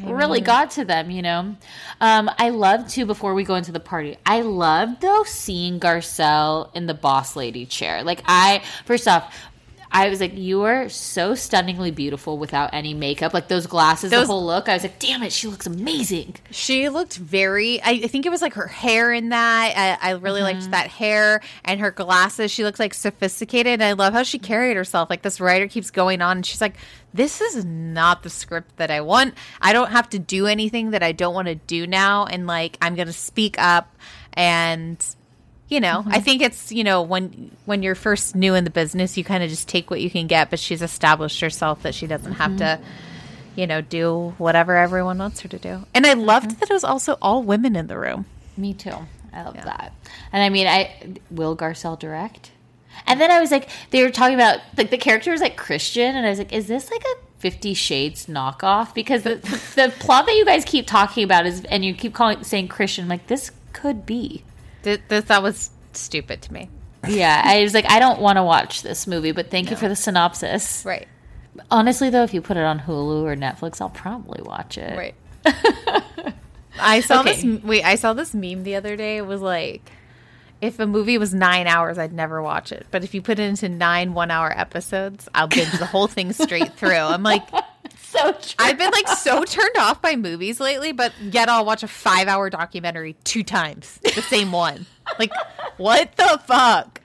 Really got to them, you know. Um, I love too. Before we go into the party, I love though seeing Garcelle in the boss lady chair. Like I, first off, I was like, you are so stunningly beautiful without any makeup. Like those glasses, Those- the whole look. I was like, damn it, she looks amazing. She looked very. I, I think it was like her hair in that. I, I really Mm-hmm. liked that hair and her glasses. She looked like sophisticated. And I love how she carried herself. Like this writer keeps going on, and she's like, "This is not the script that I want. I don't have to do anything that I don't want to do now, and like I'm gonna speak up and." You know, I mm-hmm. think it's you know when when you're first new in the business, you kind of just take what you can get. But she's established herself that she doesn't have to mm-hmm. you know, do whatever everyone wants her to do. And I loved mm-hmm. that it was also all women in the room. Me too. I love that. And I mean, I will Garcelle direct. And then I was like, they were talking about like the character was like Christian, and I was like, is this like a Fifty Shades knockoff? Because the, the plot that you guys keep talking about is, and you keep calling saying Christian, I'm like this could be. Th- This that was stupid to me. Yeah, I was like, I don't want to watch this movie, but thank you for the synopsis. Right. Honestly, though, if you put it on Hulu or Netflix, I'll probably watch it. Right. [LAUGHS] I saw Okay. this wait, I saw this meme the other day. It was like if a movie was nine hours, I'd never watch it. But if you put it into nine one hour episodes, I'll binge the whole thing straight through. I'm like So true. I've been like so turned off by movies lately, but yet I'll watch a five hour documentary two times. The same one. Like, what the fuck?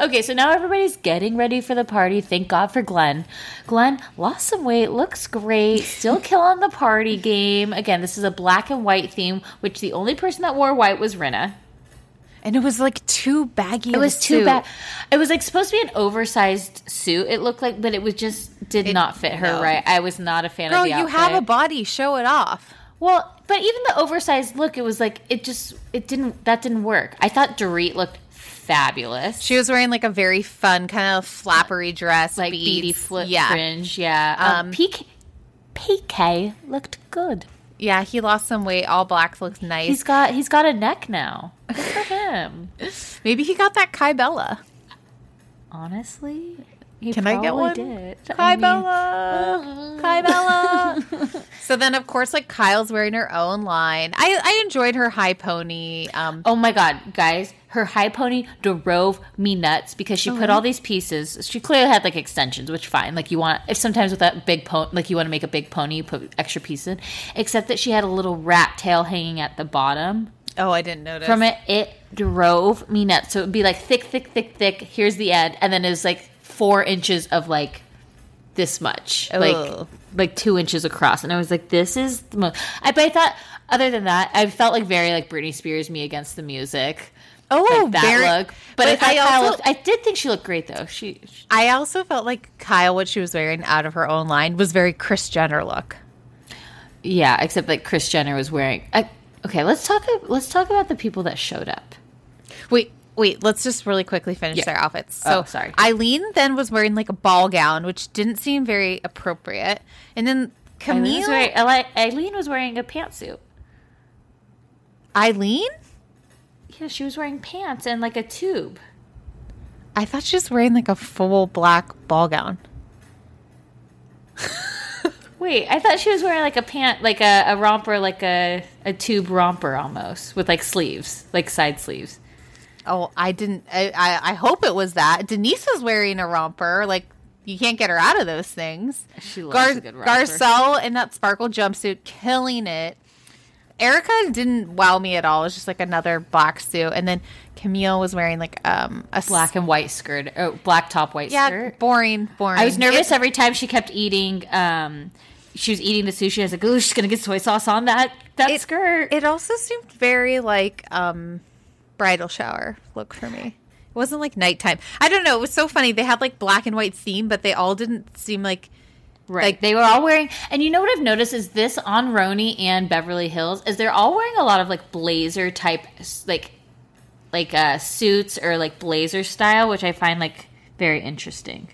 Okay, so now everybody's getting ready for the party. Thank God for Glenn. Glenn lost some weight, looks great, still killing the party game. Again, this is a black and white theme, which the only person that wore white was Rinna. And it was like too baggy. It was too bad. It was like supposed to be an oversized suit. It looked like, but it was just did not fit her no. right. I was not a fan Girl, of the outfit. you have a body. Show it off. well, but even the oversized look, it was like it just it didn't that didn't work. I thought Dorit looked fabulous. She was wearing like a very fun kind of flappery dress, like beads. beady flip yeah, fringe. Yeah. Um, Um, PK, PK looked good. Yeah. He lost some weight. All black looks nice. He's got he's got a neck now. Good for [LAUGHS] him. Maybe he got that Kybella. Honestly, he Can I get one? Did. Kai I mean, Bella, Kybella. [LAUGHS] so then, of course, like Kyle's wearing her own line. I I enjoyed her high pony. Um, Oh my god, guys! Her high pony drove me nuts because she put all these pieces. She clearly had like extensions, which fine. Like you want, if sometimes with that big pony, like you want to make a big pony, you put extra pieces. in. Except that she had a little rat tail hanging at the bottom. oh, I didn't notice. from it, it drove me nuts. So it would be like thick, thick, thick, thick. Here's the end, and then it was like four inches of like this much, like like two inches across, and I was like, "This is the most." I, but I thought, other than that, I felt like very like Britney Spears me against the music. Oh, like that very- look. But, but I, I also- looked, I did think she looked great though. She, she I also felt like Kyle, what she was wearing out of her own line, was very Kris Jenner look. yeah, except like Kris Jenner was wearing. I, okay, let's talk. Let's talk about the people that showed up. Wait, wait, let's just really quickly finish Yeah. their outfits. Oh, so Oh, sorry. Eileen then was wearing like a ball gown, which didn't seem very appropriate. And then Eileen Camille was wearing, Eileen was wearing a pantsuit. Eileen? Yeah, she was wearing pants and like a tube. I thought she was wearing like a full black ball gown. Wait, I thought she was wearing like a pant, like a, a romper, like a, a tube romper almost, with like sleeves, like side sleeves. Oh, I didn't. I, I, I hope it was that. Denise was wearing a romper. Like, you can't get her out of those things. She loves a good romper. Garcelle in that sparkle jumpsuit, killing it. Erika didn't wow me at all. It was just like another black suit. And then Camille was wearing like um a Black and white skirt, oh, black top, white Yeah, skirt. boring, boring. I was nervous It- every time she kept eating. Um, she was eating the sushi. I was like, "Oh, she's gonna get soy sauce on that that it, skirt." It also seemed very like um bridal shower look for me. It wasn't like nighttime. I don't know. It was so funny. They had like black and white theme, but they all didn't seem like Right. Like- they were all wearing, and you know what I've noticed is this on RHONY and Beverly Hills is they're all wearing a lot of like blazer type, like like uh, suits or like blazer style, which I find like very interesting.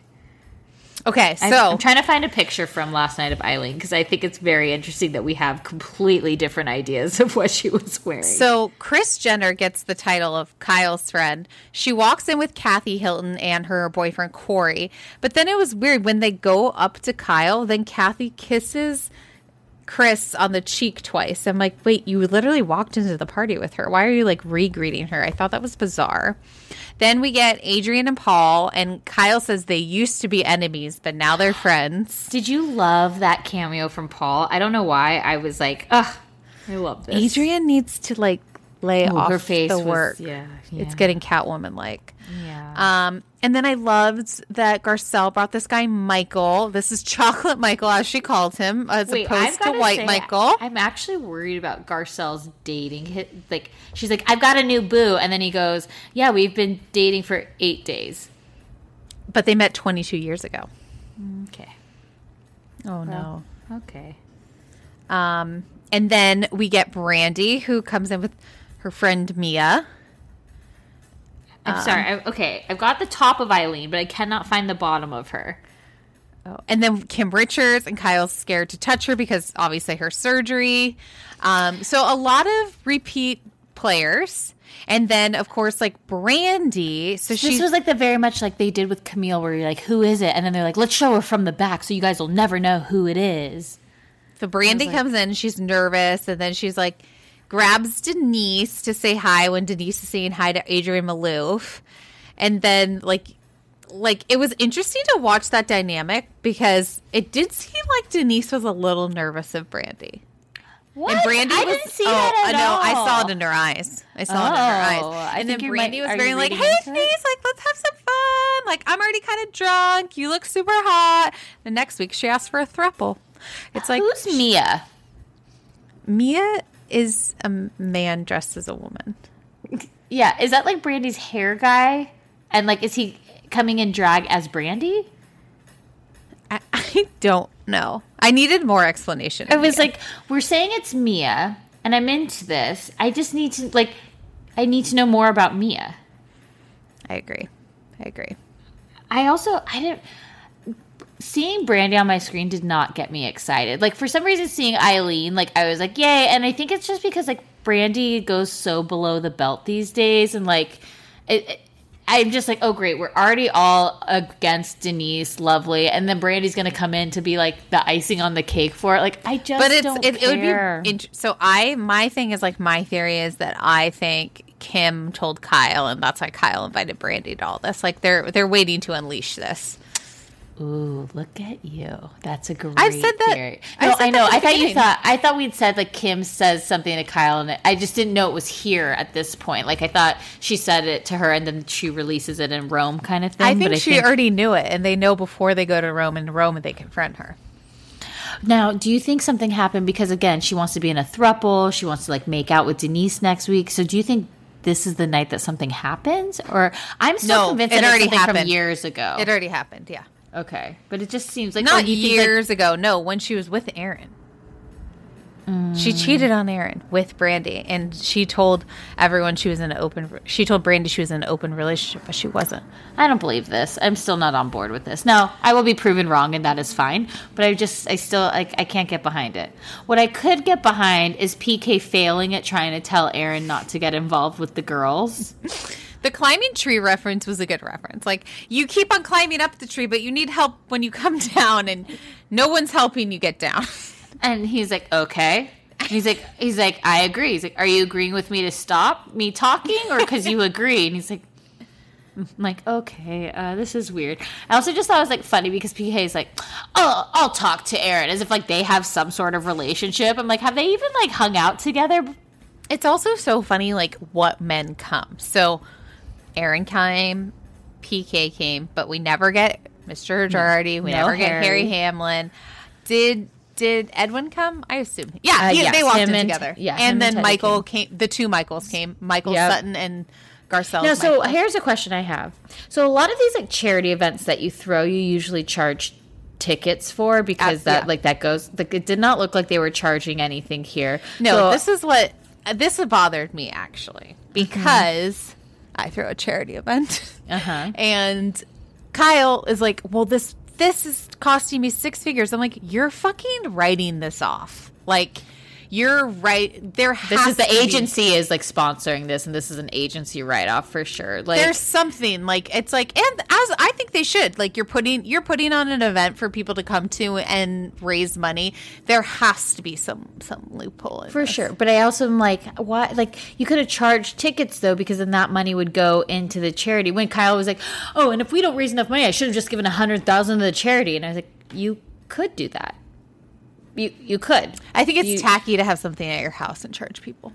Okay, so I, am trying to find a picture from last night of Eileen because I think it's very interesting that we have completely different ideas [LAUGHS] of what she was wearing. So Kris Jenner gets the title of Kyle's friend. She walks in with Kathy Hilton and her boyfriend Corey. But then it was weird when they go up to Kyle, then Kathy kisses Kris on the cheek twice. I'm like, wait, you literally walked into the party with her. Why are you like re greeting her? I thought that was bizarre. Then we get Adrienne and Paul, and Kyle says they used to be enemies, but now they're friends. [GASPS] Did you love that cameo from Paul? I don't know why. I was like, ugh, I love this. Adrienne needs to like lay Ooh, off her face the was- work. yeah, It's getting Catwoman like. Yeah. Um, and then I loved that Garcelle brought this guy Michael. This is Chocolate Michael, as she called him, as opposed to White say, Michael. I'm actually worried about Garcelle's dating. Hit like she's like, I've got a new boo, and then he goes, Yeah, we've been dating for eight days. but they met 22 years ago. Okay. Oh no. Okay. Um, and then we get Brandi, who comes in with her friend Mia. I'm sorry. I, okay, I've got the top of Eileen, but I cannot find the bottom of her. Oh, and then Kim Richards and Kyle's scared to touch her because obviously her surgery. Um, so a lot of repeat players. And then of course like Brandi. So This she was like the very much like they did with Camille, where you're like, "Who is it?" And then they're like, "Let's show her from the back, so you guys will never know who it is." So Brandi comes in, she's nervous, and then she's like grabs Denise to say hi when Denise is saying hi to Adrienne Maloof. And then like like it was interesting to watch that dynamic because it did seem like Denise was a little nervous of Brandi. What? And Brandi I was didn't see oh, that at I know, all. I saw it in her eyes. I saw it in her Oh, eyes. And then Brandi might- was very like, "Hey it? Denise, like let's have some fun. Like I'm already kind of drunk. You look super hot." The next week she asked for a thruple. It's like Who's Mia? Mia is a man dressed as a woman. Yeah, is that like Brandi's hair guy? And like, is he coming in drag as Brandi? I, I don't know. I needed more explanation. It was like we're saying it's Mia, and I'm into this. I just need to like, I need to know more about Mia. I agree. I agree. I also I didn't seeing Brandi on my screen did not get me excited. Like for some reason seeing Eileen, like I was like, yay, and I think it's just because like Brandi goes so below the belt these days and like it, it- I'm just like, oh great, we're already all against Denise, lovely, and then Brandi's gonna come in to be like the icing on the cake for it. Like I just But it's it, it would be int- so. I my thing is like my theory is that I think Kim told Kyle, and that's why Kyle invited Brandi to all this. Like they're they're waiting to unleash this. Ooh, look at you. That's a great. I've said that- theory. I No, said I know. that I thought you thought. I thought we'd said like Kim says something to Kyle, and I just didn't know it was here at this point. Like I thought she said it to her, and then she releases it in Rome, kind of thing. I think but she already knew it, and they know before they go to Rome. And Rome, and they confront her. Now, do you think something happened because again, she wants to be in a thruple, she wants to like make out with Denise next week. So do you think this is the night that something happens or I'm still No, convinced it that it's already something from happened. years ago. It already happened. Yeah, okay. But it just seems like not or do you think, like- years ago. No, when she was with Aaron. She mm. cheated on Aaron with Brandi, and she told everyone she was in an open. She told Brandi she was in an open relationship, but she wasn't. I don't believe this. I'm still not on board with this. No, I will be proven wrong, and that is fine. But I just, I still, like, I can't get behind it. What I could get behind is PK failing at trying to tell Aaron not to get involved with the girls. [LAUGHS] The climbing tree reference was a good reference. Like you keep on climbing up the tree, but you need help when you come [LAUGHS] down, and no one's helping you get down. And he's like, okay. And he's like, he's like, I agree. He's like, are you agreeing with me to stop me talking, or because you agree? And he's like, I'm like, okay, uh, this is weird. I also just thought it was like funny because PK is like, oh, I'll talk to Aaron as if like they have some sort of relationship. I'm like, have they even like hung out together? It's also so funny, like what men come. So Aaron came, PK came, but we never get Mr. Girardi. We No never get Harry. Harry Hamlin. Did did Edwin come? I assume. Yeah, Uh, he- yes, they walked him in and- together. yeah, and and then Teddy Michael came. The two Michaels came. Michael Yep. Sutton and Garcelle. No, so here's a question I have. So a lot of these like charity events that you throw, you usually charge tickets for because Uh, that yeah. like that goes like it did not look like they were charging anything here. No, So- this is what this bothered me actually because I throw a charity event, [LAUGHS] Uh-huh. and Kyle is like, "Well, this this is costing me six figures." I'm like, "You're fucking writing this off, like." You're right. There this is the to be- agency is like sponsoring this and this is an agency write off for sure. Like There's something like it's like, and as I think they should, like you're putting you're putting on an event for people to come to and raise money. There has to be some some loophole in For this. sure. But I also am like, why? Like, you could have charged tickets, though, because then that money would go into the charity. When Kyle was like, oh, and if we don't raise enough money, I should have just given a 100000 to the charity. And I was like, you could do that. You, you could. I think it's You- tacky to have something at your house and charge people.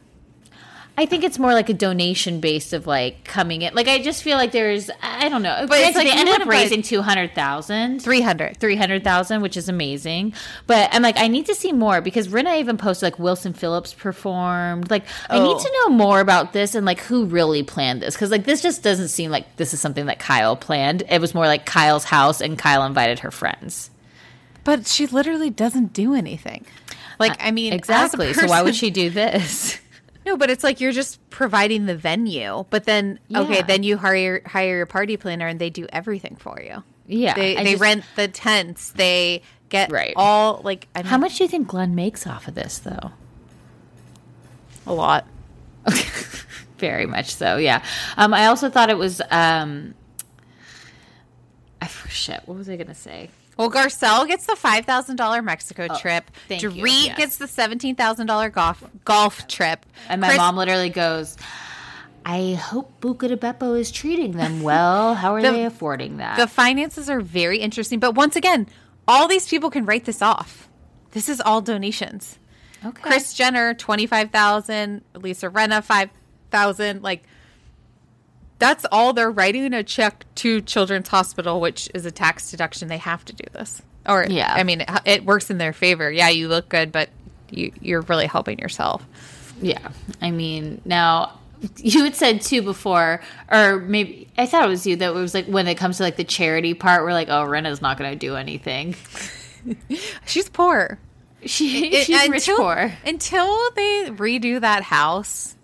I think it's more like a donation based of like coming in. Like, I just feel like there's, I don't know. But it's like they ended up raising 200000 Three hundred. 300,000, which is amazing. But I'm like, I need to see more because Rinna even posted like Wilson Phillips performed. Like, I need Oh. to know more about this and like who really planned this. Cause like this just doesn't seem like this is something that Kyle planned. It was more like Kyle's house and Kyle invited her friends. But she literally doesn't do anything. Like I mean, Exactly. So why would she do this? [LAUGHS] No, but it's like you're just providing the venue. But then okay, then you hire hire your party planner and they do everything for you. Yeah, they they just- rent the tents. They get Right. all like I mean, How much do you think Glenn makes off of this though? a lot. [LAUGHS] Very much so, yeah. Um, I also thought it was um, I shit. What was I gonna say? Well, Garcelle gets the five thousand dollar Mexico oh, trip. Oh, thank you, Dorit yes. gets the seventeen thousand dollar golf golf trip. And my Chris- mom literally goes, I hope Buca di Beppo is treating them well. How are The- they affording that? The finances are very interesting, but once again, all these people can write this off. This is all donations. okay. Kris Jenner twenty five thousand, Lisa Rinna five thousand. Like that's all they're writing a check to Children's Hospital, which is a tax deduction. They have to do this, or Yeah. I mean, it, it works in their favor. Yeah, you look good, but you, you're really helping yourself. Yeah. I mean, now you had said too before, or maybe I thought it was you that it was like when it comes to like the charity part, we're like, oh, Rinna's not going to do anything. [LAUGHS] She's poor. She, she's rich until, poor. Until they redo that house,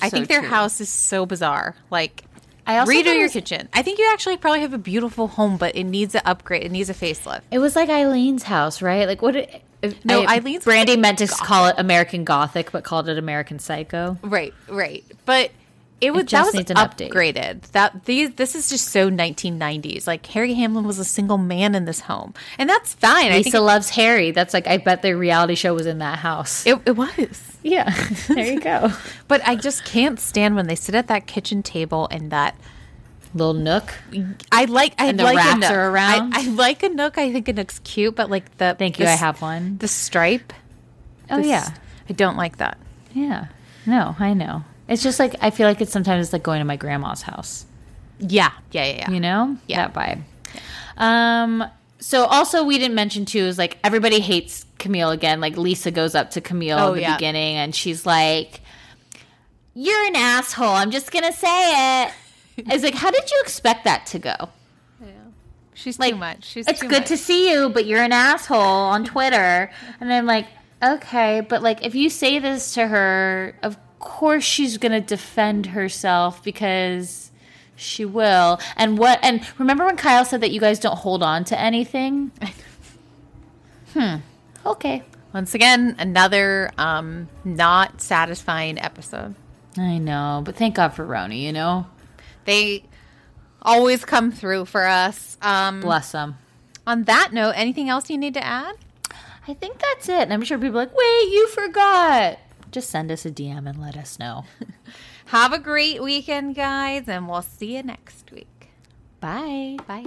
I So think their true. house is so bizarre. Like, I also thought redo your was- kitchen. I think you actually probably have a beautiful home, but it needs an upgrade. It needs a facelift. It was like Eileen's house, right? Like what? It, No, I- Eileen's Brandi like meant to call it American Gothic, but called it American Psycho. Right, right. But it was just that was an update. upgraded. That these this is just so 1990s. Like Harry Hamlin was a single man in this home, and that's fine. I Lisa think loves Harry. That's like I bet their reality show was in that house. it, it was. Yeah, [LAUGHS] there you go. But I just can't stand when they sit at that kitchen table and that Little nook. I like. I And the like a nook. are around? I, I like a nook. I think a nook's cute, but like the Thank you. the I have one. the stripe. Oh the yeah, I don't like that. yeah. No, I know. It's just like I feel like it's sometimes it's like going to my grandma's house. Yeah, yeah, yeah. yeah. You know, yeah, that vibe. Um. So also we didn't mention too is like everybody hates Camille again. Like Lisa goes up to Camille Oh, in the yeah. beginning and she's like, "You're an asshole. I'm just gonna say it." [LAUGHS] It's like, how did you expect that to go? Yeah. She's Like, too much. She's it's good much. to see you, but you're an asshole on Twitter. And I'm like, okay, but like if you say this to her, of course she's gonna defend herself because she will. And what and remember when Kyle said that you guys don't hold on to anything? [LAUGHS] hmm. Okay. Once again, another um not satisfying episode. I know, but thank God for RHONY, you know? They always come through for us. Um Bless them. on that note, anything else you need to add? I think that's it. And I'm sure people are like, wait, you forgot. Just send us a DM and let us know. [LAUGHS] Have a great weekend, guys, and we'll see you next week. Bye. Bye.